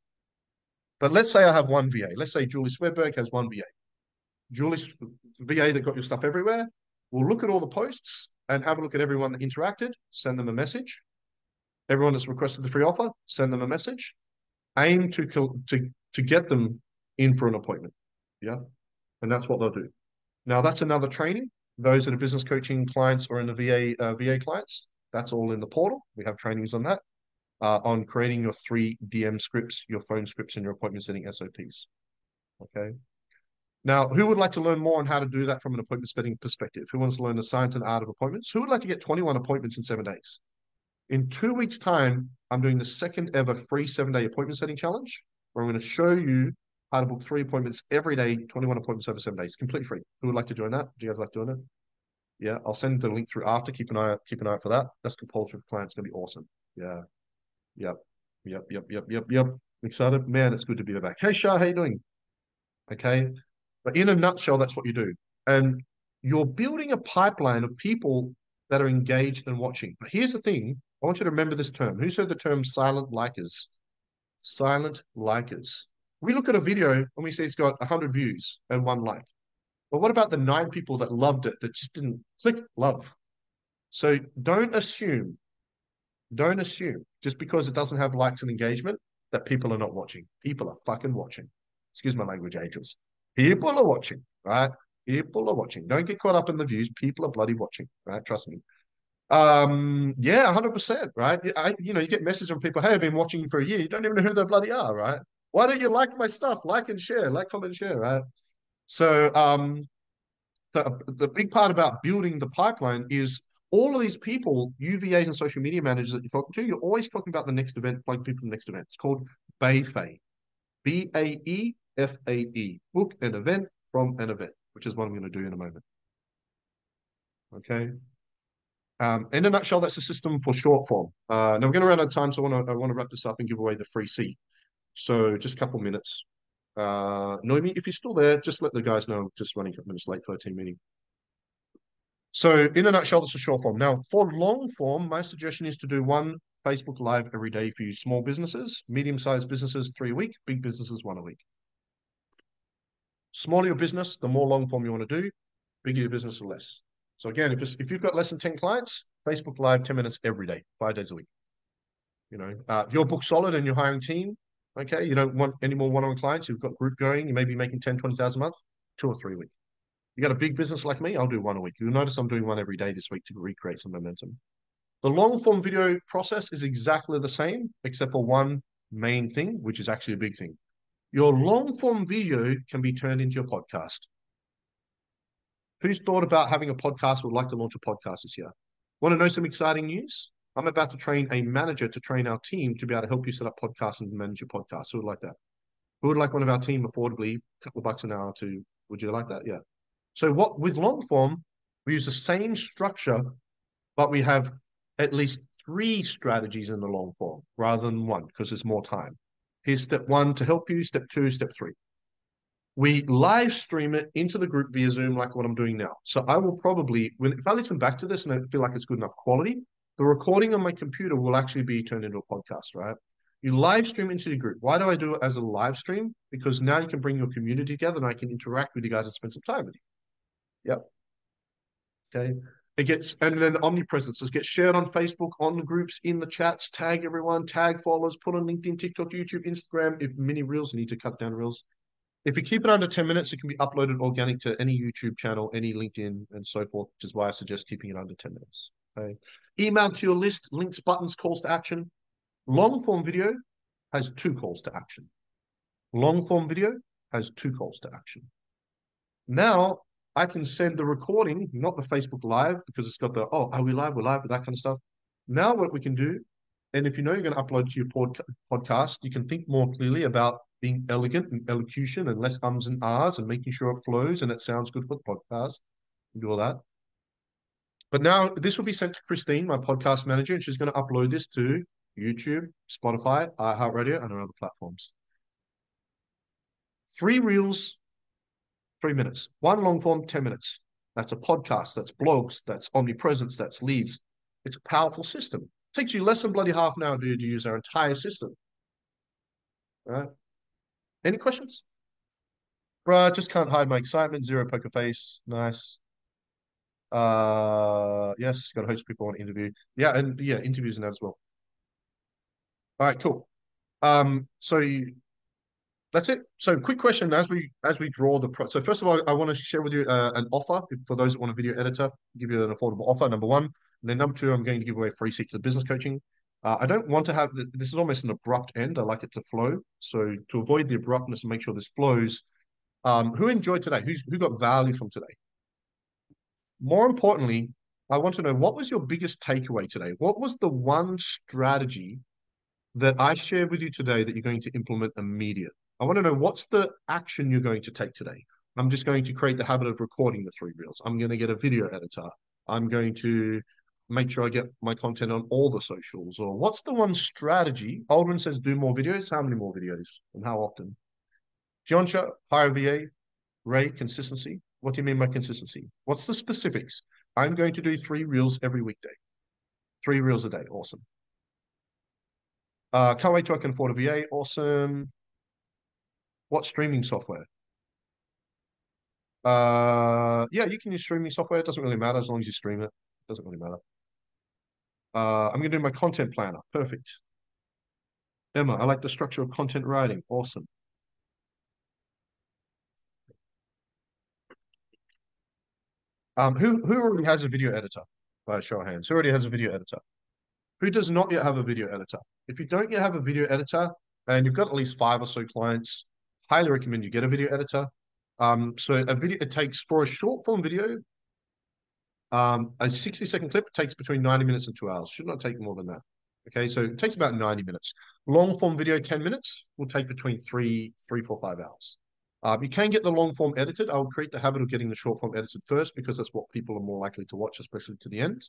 But let's say I have one VA. Let's say Julie Swedberg has one VA. Julie's VA that got your stuff everywhere will look at all the posts and have a look at everyone that interacted, send them a message. Everyone that's requested the free offer, send them a message. Aim to to to get them in for an appointment. Yeah, and that's what they'll do. Now that's another training. Those that are business coaching clients or in the VA uh, VA clients, that's all in the portal. We have trainings on that, uh, on creating your three DM scripts, your phone scripts, and your appointment setting SOPs. Okay. Now, who would like to learn more on how to do that from an appointment setting perspective? Who wants to learn the science and art of appointments? Who would like to get 21 appointments in seven days? In two weeks' time, I'm doing the second ever free seven day appointment setting challenge where I'm going to show you how to book three appointments every day, 21 appointments over seven days, completely free. Who would like to join that? Do you guys like doing it? Yeah, I'll send the link through after. Keep an eye out, keep an eye out for that. That's compulsory for clients. It's gonna be awesome. Yeah. Yep. Yep. Yep. Yep. Yep. Yep. Excited? Man, it's good to be back. Hey Shah, how you doing? Okay. But in a nutshell, that's what you do. And you're building a pipeline of people that are engaged and watching. But here's the thing. I want you to remember this term. Who's heard the term silent likers? Silent likers. We look at a video and we see it's got 100 views and one like. But what about the nine people that loved it that just didn't click love? So don't assume, don't assume just because it doesn't have likes and engagement that people are not watching. People are fucking watching. Excuse my language, angels. People are watching, right? People are watching. Don't get caught up in the views. People are bloody watching, right? Trust me. Um, yeah, hundred percent, right? I, you know, you get messages from people, "Hey, I've been watching you for a year. You don't even know who they bloody are, right? Why don't you like my stuff? Like and share, like, comment, share, right? So um, the, the big part about building the pipeline is all of these people, UVAs and social media managers that you're talking to, you're always talking about the next event, like people the next event. It's called BAEFAE, B A E F A E. Book an event from an event, which is what I'm going to do in a moment. Okay. Um, in a nutshell, that's a system for short form. Uh, now we're going to run out of time, so I want to I want to wrap this up and give away the free seat. So just a couple minutes. Uh, Noemi, if you're still there, just let the guys know. Just running a couple minutes late for a team meeting. So in a nutshell, that's a short form. Now for long form, my suggestion is to do one Facebook Live every day for you small businesses, medium-sized businesses three a week, big businesses one a week. Smaller your business, the more long form you want to do, bigger your business, the less. So again, if, if you've got less than 10 clients, Facebook Live 10 minutes every day, five days a week. You know, uh, if you're book solid and you're hiring team, okay, you don't want any more one-on-one clients, you've got group going, you may be making 10, 20,000 a month, two or three a week. You got a big business like me, I'll do one a week. You'll notice I'm doing one every day this week to recreate some momentum. The long form video process is exactly the same, except for one main thing, which is actually a big thing. Your long form video can be turned into your podcast. Who's thought about having a podcast would like to launch a podcast this year? Want to know some exciting news? I'm about to train a manager to train our team to be able to help you set up podcasts and manage your podcast. Who would like that? Who would like one of our team affordably, a couple of bucks an hour to, would you like that? Yeah. So what with long form, we use the same structure, but we have at least three strategies in the long form rather than one because there's more time. Here's step one to help you, step two, step three we live stream it into the group via Zoom, like what I'm doing now. So I will probably, when if I listen back to this and I feel like it's good enough quality, the recording on my computer will actually be turned into a podcast, right? You live stream into the group. Why do I do it as a live stream? Because now you can bring your community together and I can interact with you guys and spend some time with you. Yep. Okay. It gets and then the omnipresence. It gets shared on Facebook, on the groups, in the chats. Tag everyone, tag followers, put on LinkedIn, TikTok, YouTube, Instagram. If mini reels, need to cut down reels. If you keep it under 10 minutes, it can be uploaded organic to any YouTube channel, any LinkedIn, and so forth, which is why I suggest keeping it under 10 minutes. Email to your list, links, buttons, calls to action. Long form video has two calls to action. Long form video has two calls to action. Now I can send the recording, not the Facebook Live, because it's got the, oh, are we live? We're live, with that kind of stuff. Now what we can do, and if you know you're going to upload to your pod podcast, you can think more clearly about being elegant and elocution and less ums and ahs and making sure it flows and it sounds good for the podcast do all that. But now this will be sent to Christine, my podcast manager, and she's going to upload this to YouTube, Spotify, iHeartRadio, and other platforms. Three reels, three minutes. One long form, 10 minutes. That's a podcast, that's blogs, that's omnipresence, that's leads. It's a powerful system. It takes you less than bloody half an hour to use our entire system. Right? Any questions? Bruh, just can't hide my excitement. Zero poker face. Nice. Uh, yes, got to host people on interview. Yeah, and yeah, interviews and that as well. All right, cool. Um, so that's it. So, quick question as we as we draw the pro. So, first of all, I want to share with you uh, an offer for those that want a video editor. Give you an affordable offer. Number one. And then number two, I'm going to give away free seats to business coaching. Uh, I don't want to have this is almost an abrupt end. I like it to flow. So to avoid the abruptness and make sure this flows, um, who enjoyed today? Who's who got value from today? More importantly, I want to know what was your biggest takeaway today? What was the one strategy that I shared with you today that you're going to implement immediate? I want to know what's the action you're going to take today. I'm just going to create the habit of recording the three reels. I'm going to get a video editor. I'm going to make sure I get my content on all the socials? Or what's the one strategy? Aldrin says do more videos. How many more videos and how often? Johnsha, higher VA, Ray, consistency. What do you mean by consistency? What's the specifics? I'm going to do three reels every weekday. Three reels a day. Awesome. Uh, can't wait till I can afford a VA. Awesome. What streaming software? Uh, yeah, you can use streaming software. It doesn't really matter as long as you stream it. It Doesn't really matter. Uh, I'm going to do my content planner. Perfect. Emma, I like the structure of content writing. Awesome. Um, who, who already has a video editor? By a show of hands. Who already has a video editor? Who does not yet have a video editor? If you don't yet have a video editor and you've got at least five or so clients, highly recommend you get a video editor. Um, so a video, it takes for a short form video, Um, a 60 second clip takes between 90 minutes and two hours. Should not take more than that. Okay, so it takes about 90 minutes. Long form video, 10 minutes, will take between three, three, four, five hours. Um, you can get the long form edited. I would create the habit of getting the short form edited first because that's what people are more likely to watch, especially to the end.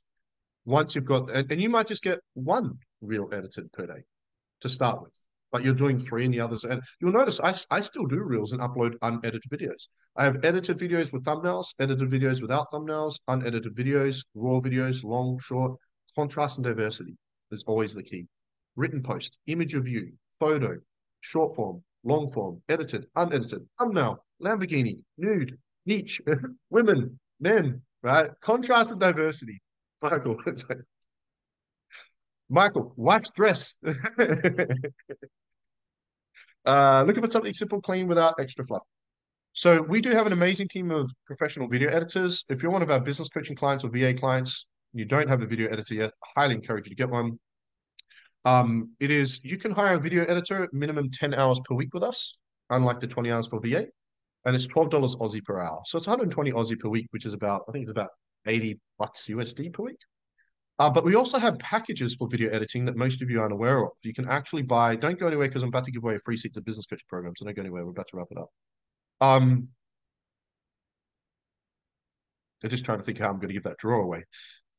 Once you've got, and, and you might just get one reel edited per day to start with, but you're doing three and the others. And you'll notice I, I still do reels and upload unedited videos. I have edited videos with thumbnails, edited videos without thumbnails, unedited videos, raw videos, long, short, contrast and diversity is always the key. Written post, image of you, photo, short form, long form, edited, unedited, thumbnail, Lamborghini, nude, niche, women, men, right? Contrast and diversity. Michael, Michael, wife's dress. uh, looking for something simple, clean, without extra fluff. So we do have an amazing team of professional video editors. If you're one of our business coaching clients or VA clients, you don't have a video editor yet, I highly encourage you to get one. Um, it is you can hire a video editor minimum 10 hours per week with us, unlike the 20 hours for VA, and it's $12 Aussie per hour. So it's 120 Aussie per week, which is about, I think it's about 80 bucks USD per week. Uh, but we also have packages for video editing that most of you aren't aware of. You can actually buy, don't go anywhere because I'm about to give away a free seat to business coach program. So don't go anywhere. We're about to wrap it up. Um, I'm just trying to think how I'm going to give that draw away.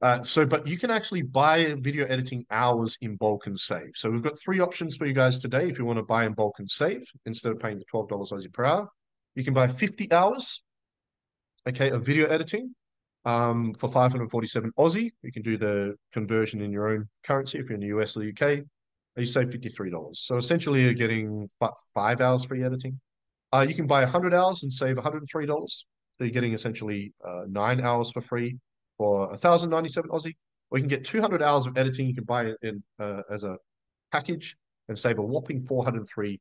Uh, so, but you can actually buy video editing hours in bulk and save. So we've got three options for you guys today. If you want to buy in bulk and save instead of paying the $12 Aussie per hour, you can buy 50 hours, okay, of video editing um, for 547 Aussie. You can do the conversion in your own currency if you're in the US or the UK. You save $53. So essentially you're getting five hours free editing. Uh, you can buy 100 hours and save $103. So you're getting essentially uh, nine hours for free for 1,097 Aussie. Or you can get 200 hours of editing. You can buy it in uh, as a package and save a whopping $403,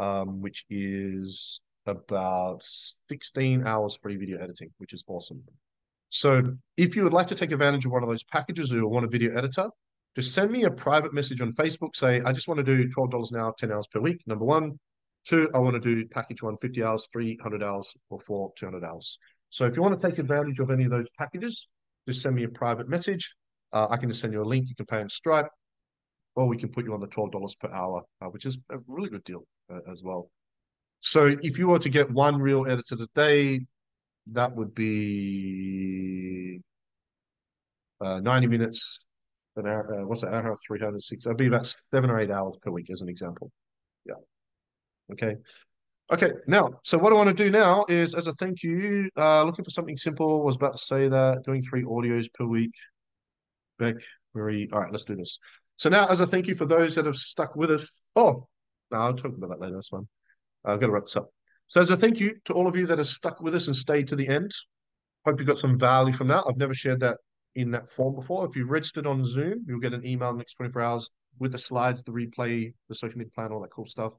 um, which is about 16 hours free video editing, which is awesome. So if you would like to take advantage of one of those packages or want a video editor, just send me a private message on Facebook. Say, I just want to do $12 an hour, 10 hours per week. Number one. Two, I want to do package one, 50 hours, 300 hours, or four, 200 hours. So if you want to take advantage of any of those packages, just send me a private message. Uh, I can just send you a link. You can pay in Stripe, or we can put you on the twelve dollars per hour, uh, which is a really good deal uh, as well. So if you were to get one real editor a day, that would be uh, ninety minutes an hour. Uh, what's that? Hour three hundred six. That'd be about seven or eight hours per week, as an example. Yeah. Okay. Okay, now, so what I want to do now is, as a thank you, uh, looking for something simple. Was about to say that, doing three audios per week. Beck, Marie. All right, let's do this. So now, as a thank you for those that have stuck with us. Oh, no, I'll talk about that later. That's fine. I've got to wrap this up. So as a thank you to all of you that have stuck with us and stayed to the end. Hope you got some value from that. I've never shared that in that form before. If you've registered on Zoom, you'll get an email in the next 24 hours with the slides, the replay, the social media plan, all that cool stuff.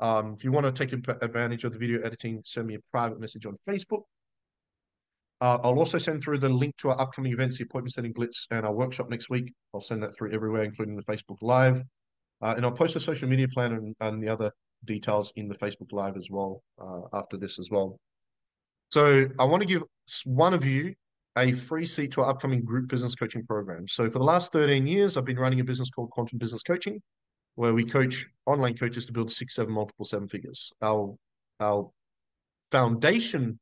Um, if you want to take advantage of the video editing, send me a private message on Facebook. Uh, I'll also send through the link to our upcoming events, the appointment setting blitz, and our workshop next week. I'll send that through everywhere, including the Facebook Live. Uh, and I'll post a social media plan and, and, the other details in the Facebook Live as well uh, after this as well. So I want to give one of you a free seat to our upcoming group business coaching program. So for the last 13 years, I've been running a business called Quantum Business Coaching where we coach online coaches to build six, seven, multiple seven figures. Our our foundation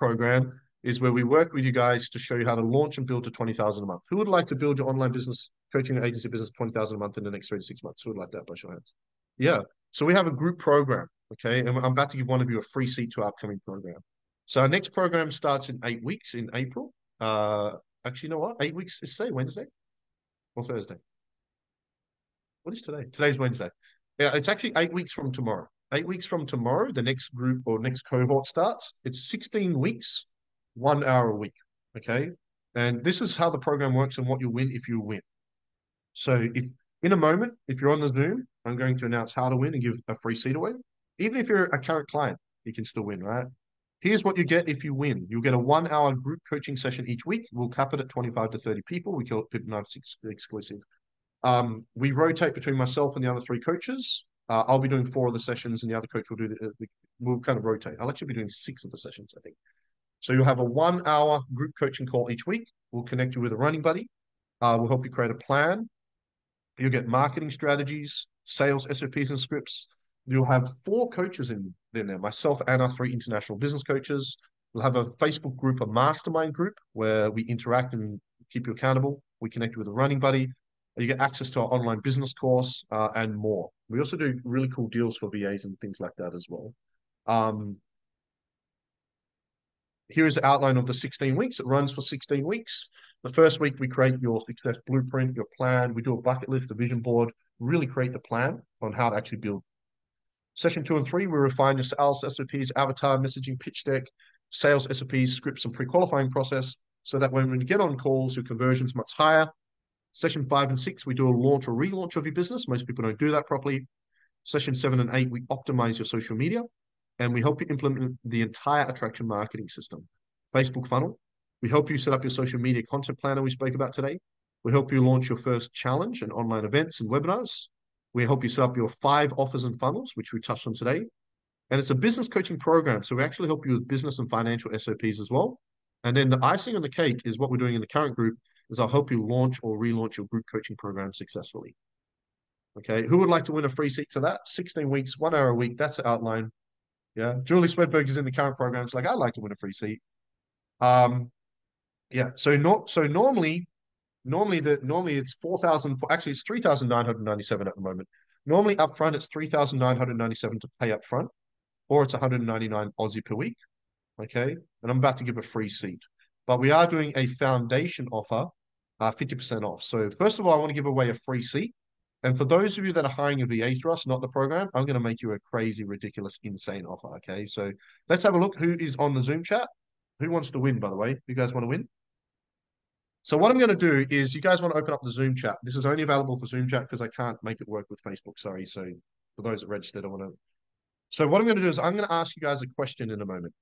program is where we work with you guys to show you how to launch and build to 20,000 a month. Who would like to build your online business, coaching agency business 20,000 a month in the next three to six months? Who would like that by show hands? Yeah. So we have a group program. Okay. And I'm about to give one of you a free seat to our upcoming program. So our next program starts in eight weeks in April. Uh, actually, you know what? Eight weeks is today, Wednesday or Thursday? What is today? Today's Wednesday. Yeah, it's actually eight weeks from tomorrow. Eight weeks from tomorrow, the next group or next cohort starts. It's 16 weeks, one hour a week. Okay. And this is how the program works and what you win if you win. So if in a moment, if you're on the Zoom, I'm going to announce how to win and give a free seat away. Even if you're a current client, you can still win, right? Here's what you get if you win. You'll get a one hour group coaching session each week. We'll cap it at 25 to 30 people. We call it Pip 96 exclusive. Um, we rotate between myself and the other three coaches. Uh, I'll be doing four of the sessions, and the other coach will do the, the. We'll kind of rotate. I'll actually be doing six of the sessions, I think. So you'll have a one hour group coaching call each week. We'll connect you with a running buddy. Uh, we'll help you create a plan. You'll get marketing strategies, sales SOPs and scripts. You'll have four coaches in there, myself and our three international business coaches. We'll have a Facebook group, a mastermind group where we interact and keep you accountable. We connect you with a running buddy. You get access to our online business course uh, and more. We also do really cool deals for VAs and things like that as well. Um, here is the outline of the 16 weeks. It runs for 16 weeks. The first week, we create your success blueprint, your plan. We do a bucket list, a vision board, really create the plan on how to actually build. Session two and three, we refine your sales SOPs, avatar, messaging, pitch deck, sales SOPs, scripts, and pre-qualifying process so that when we get on calls, your conversion's much higher. Session five and six, we do a launch or relaunch of your business. Most people don't do that properly. Session seven and eight, we optimize your social media and we help you implement the entire attraction marketing system. Facebook funnel. We help you set up your social media content planner we spoke about today. We help you launch your first challenge and online events and webinars. We help you set up your five offers and funnels, which we touched on today. And it's a business coaching program. So we actually help you with business and financial SOPs as well. And then the icing on the cake is what we're doing in the current group is I'll help you launch or relaunch your group coaching program successfully. Okay. Who would like to win a free seat to that? 16 weeks, one hour a week. That's the outline. Yeah, Julie Swedberg is in the current program. She's like, I'd like to win a free seat. Um, yeah. So not so normally, normally the normally it's four thousand. Actually, it's three thousand nine hundred ninety-seven at the moment. Normally up front, it's three thousand nine hundred ninety-seven to pay up front, or it's one hundred ninety-nine Aussie per week. Okay, and I'm about to give a free seat, but we are doing a foundation offer, uh, fifty percent off. So first of all, I want to give away a free seat. And for those of you that are hiring a VA through us, not the program, I'm going to make you a crazy, ridiculous, insane offer. Okay. So let's have a look who is on the Zoom chat. Who wants to win, by the way? You guys want to win? So what I'm going to do is you guys want to open up the Zoom chat. This is only available for Zoom chat because I can't make it work with Facebook. Sorry. So for those that registered, I want to. So what I'm going to do is I'm going to ask you guys a question in a moment.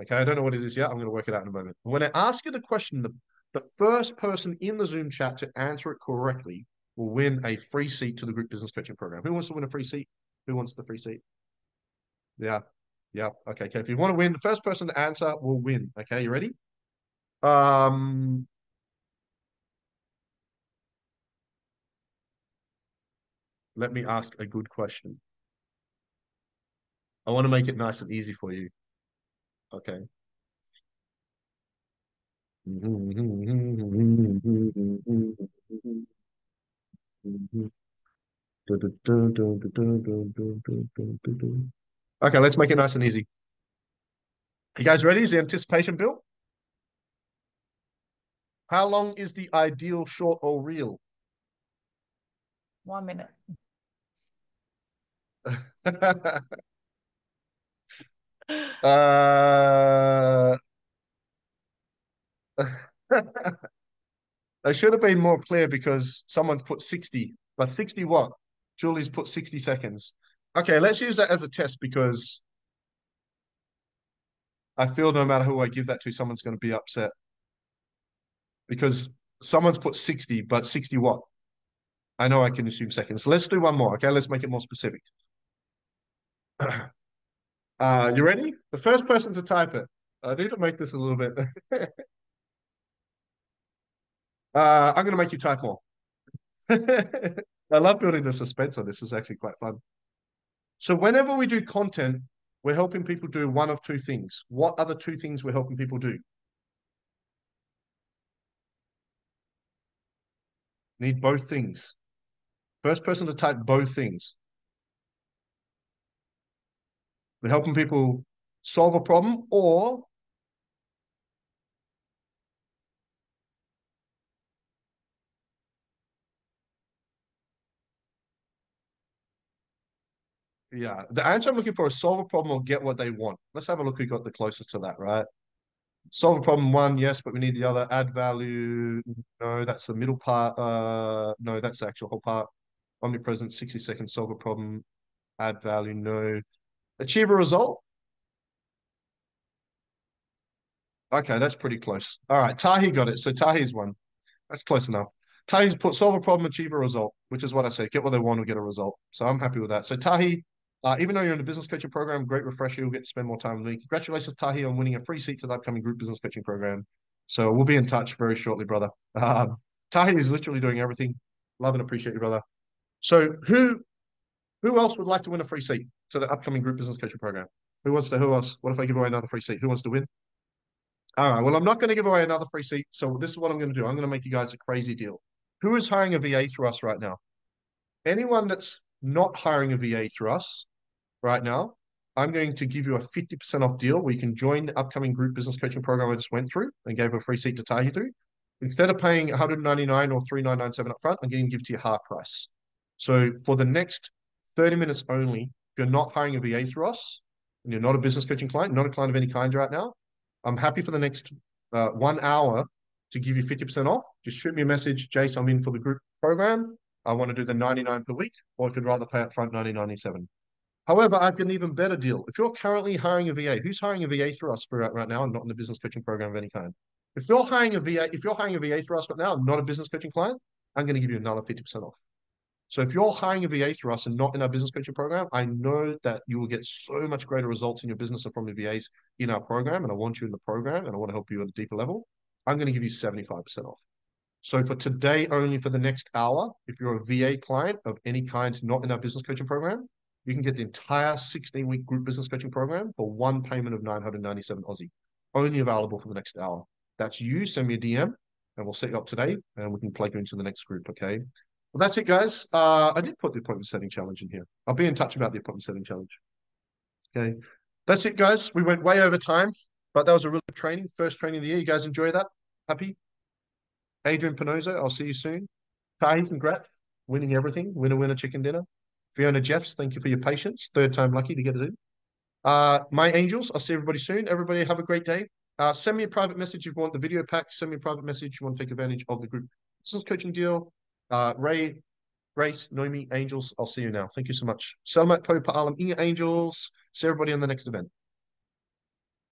Okay. I don't know what it is yet. I'm going to work it out in a moment. When I ask you the question, the, the first person in the Zoom chat to answer it correctly will win a free seat to the group business coaching program. Who wants to win a free seat? Who wants the free seat? Yeah. Yeah. Okay. Okay. If you want to win, the first person to answer will win. Okay. You ready? Um, let me ask a good question. I want to make it nice and easy for you. Okay. Okay, let's make it nice and easy. You guys ready? Is the anticipation built? How long is the ideal short or reel? One minute. uh, I should have been more clear because someone's put 60, but 60 what? Julie's put 60 seconds. Okay, let's use that as a test because I feel no matter who I give that to, someone's going to be upset. Because someone's put 60, but 60 what? I know I can assume seconds. Let's do one more, okay? Let's make it more specific. uh, you ready? The first person to type it. I need to make this a little bit. uh, I'm going to make you type more. I love building the suspense on this. Is actually quite fun. So whenever we do content, we're helping people do one of two things. What are the two things we're helping people do? Need both things. First person to type both things. We're helping people solve a problem or Yeah, the answer I'm looking for is solve a problem or get what they want. Let's have a look who got the closest to that, right? Solve a problem, one, yes, but we need the other. Add value, no, that's the middle part. Uh, no, that's the actual whole part. Omnipresent, 60 seconds, solve a problem, add value, no. Achieve a result. Okay, that's pretty close. All right, Tahi got it. So Tahi's one. That's close enough. Tahi's put solve a problem, achieve a result, which is what I say. Get what they want or get a result. So I'm happy with that. So Tahi, Uh, even though you're in the business coaching program, great refresher. You'll get to spend more time with me. Congratulations, Tahi, on winning a free seat to the upcoming group business coaching program. So we'll be in touch very shortly, brother. Um, Tahi is literally doing everything. Love and appreciate you, brother. So who who else would like to win a free seat to the upcoming group business coaching program? Who wants to? Who else? What if I give away another free seat? Who wants to win? All right. Well, I'm not going to give away another free seat. So this is what I'm going to do. I'm going to make you guys a crazy deal. Who is hiring a VA through us right now? Anyone that's not hiring a VA through us right now, I'm going to give you a 50% off deal where you can join the upcoming group business coaching program I just went through and gave a free seat to Tahi through. Instead of paying 199 or 3997 upfront, I'm going to give it to you half price. So for the next 30 minutes only, if you're not hiring a VA through us, and you're not a business coaching client, not a client of any kind right now, I'm happy for the next uh, one hour to give you 50% off. Just shoot me a message, Jace, I'm in for the group program. I want to do the 99 per week, or I could rather pay up front 9097. However, I've got an even better deal. If you're currently hiring a VA, who's hiring a VA through us right, now and not in a business coaching program of any kind? If you're hiring a VA, if you're hiring a VA through us right now, not a business coaching client, I'm going to give you another 50% off. So if you're hiring a VA through us and not in our business coaching program, I know that you will get so much greater results in your business and from your VAs in our program. And I want you in the program and I want to help you at a deeper level. I'm going to give you 75% off. So for today only for the next hour, if you're a VA client of any kind not in our business coaching program, you can get the entire 16 week group business coaching program for one payment of 997 Aussie. Only available for the next hour. That's you. Send me a DM and we'll set you up today and we can plug you into the next group. Okay. Well, that's it, guys. Uh, I did put the appointment setting challenge in here. I'll be in touch about the appointment setting challenge. Okay. That's it, guys. We went way over time, but that was a real training. First training of the year. You guys enjoy that? Happy? Adrian Pinoza, I'll see you soon. Tahi, congrats. Winning everything. Winner, winner, chicken dinner. Fiona Jeffs, thank you for your patience. Third time lucky to get it in. Uh, my angels, I'll see everybody soon. Everybody have a great day. Uh, send me a private message if you want the video pack. Send me a private message if you want to take advantage of the group business coaching deal. Uh, Ray, Grace, Noemi, Angels, I'll see you now. Thank you so much. Salamat po paalam inga Angels. See everybody on the next event.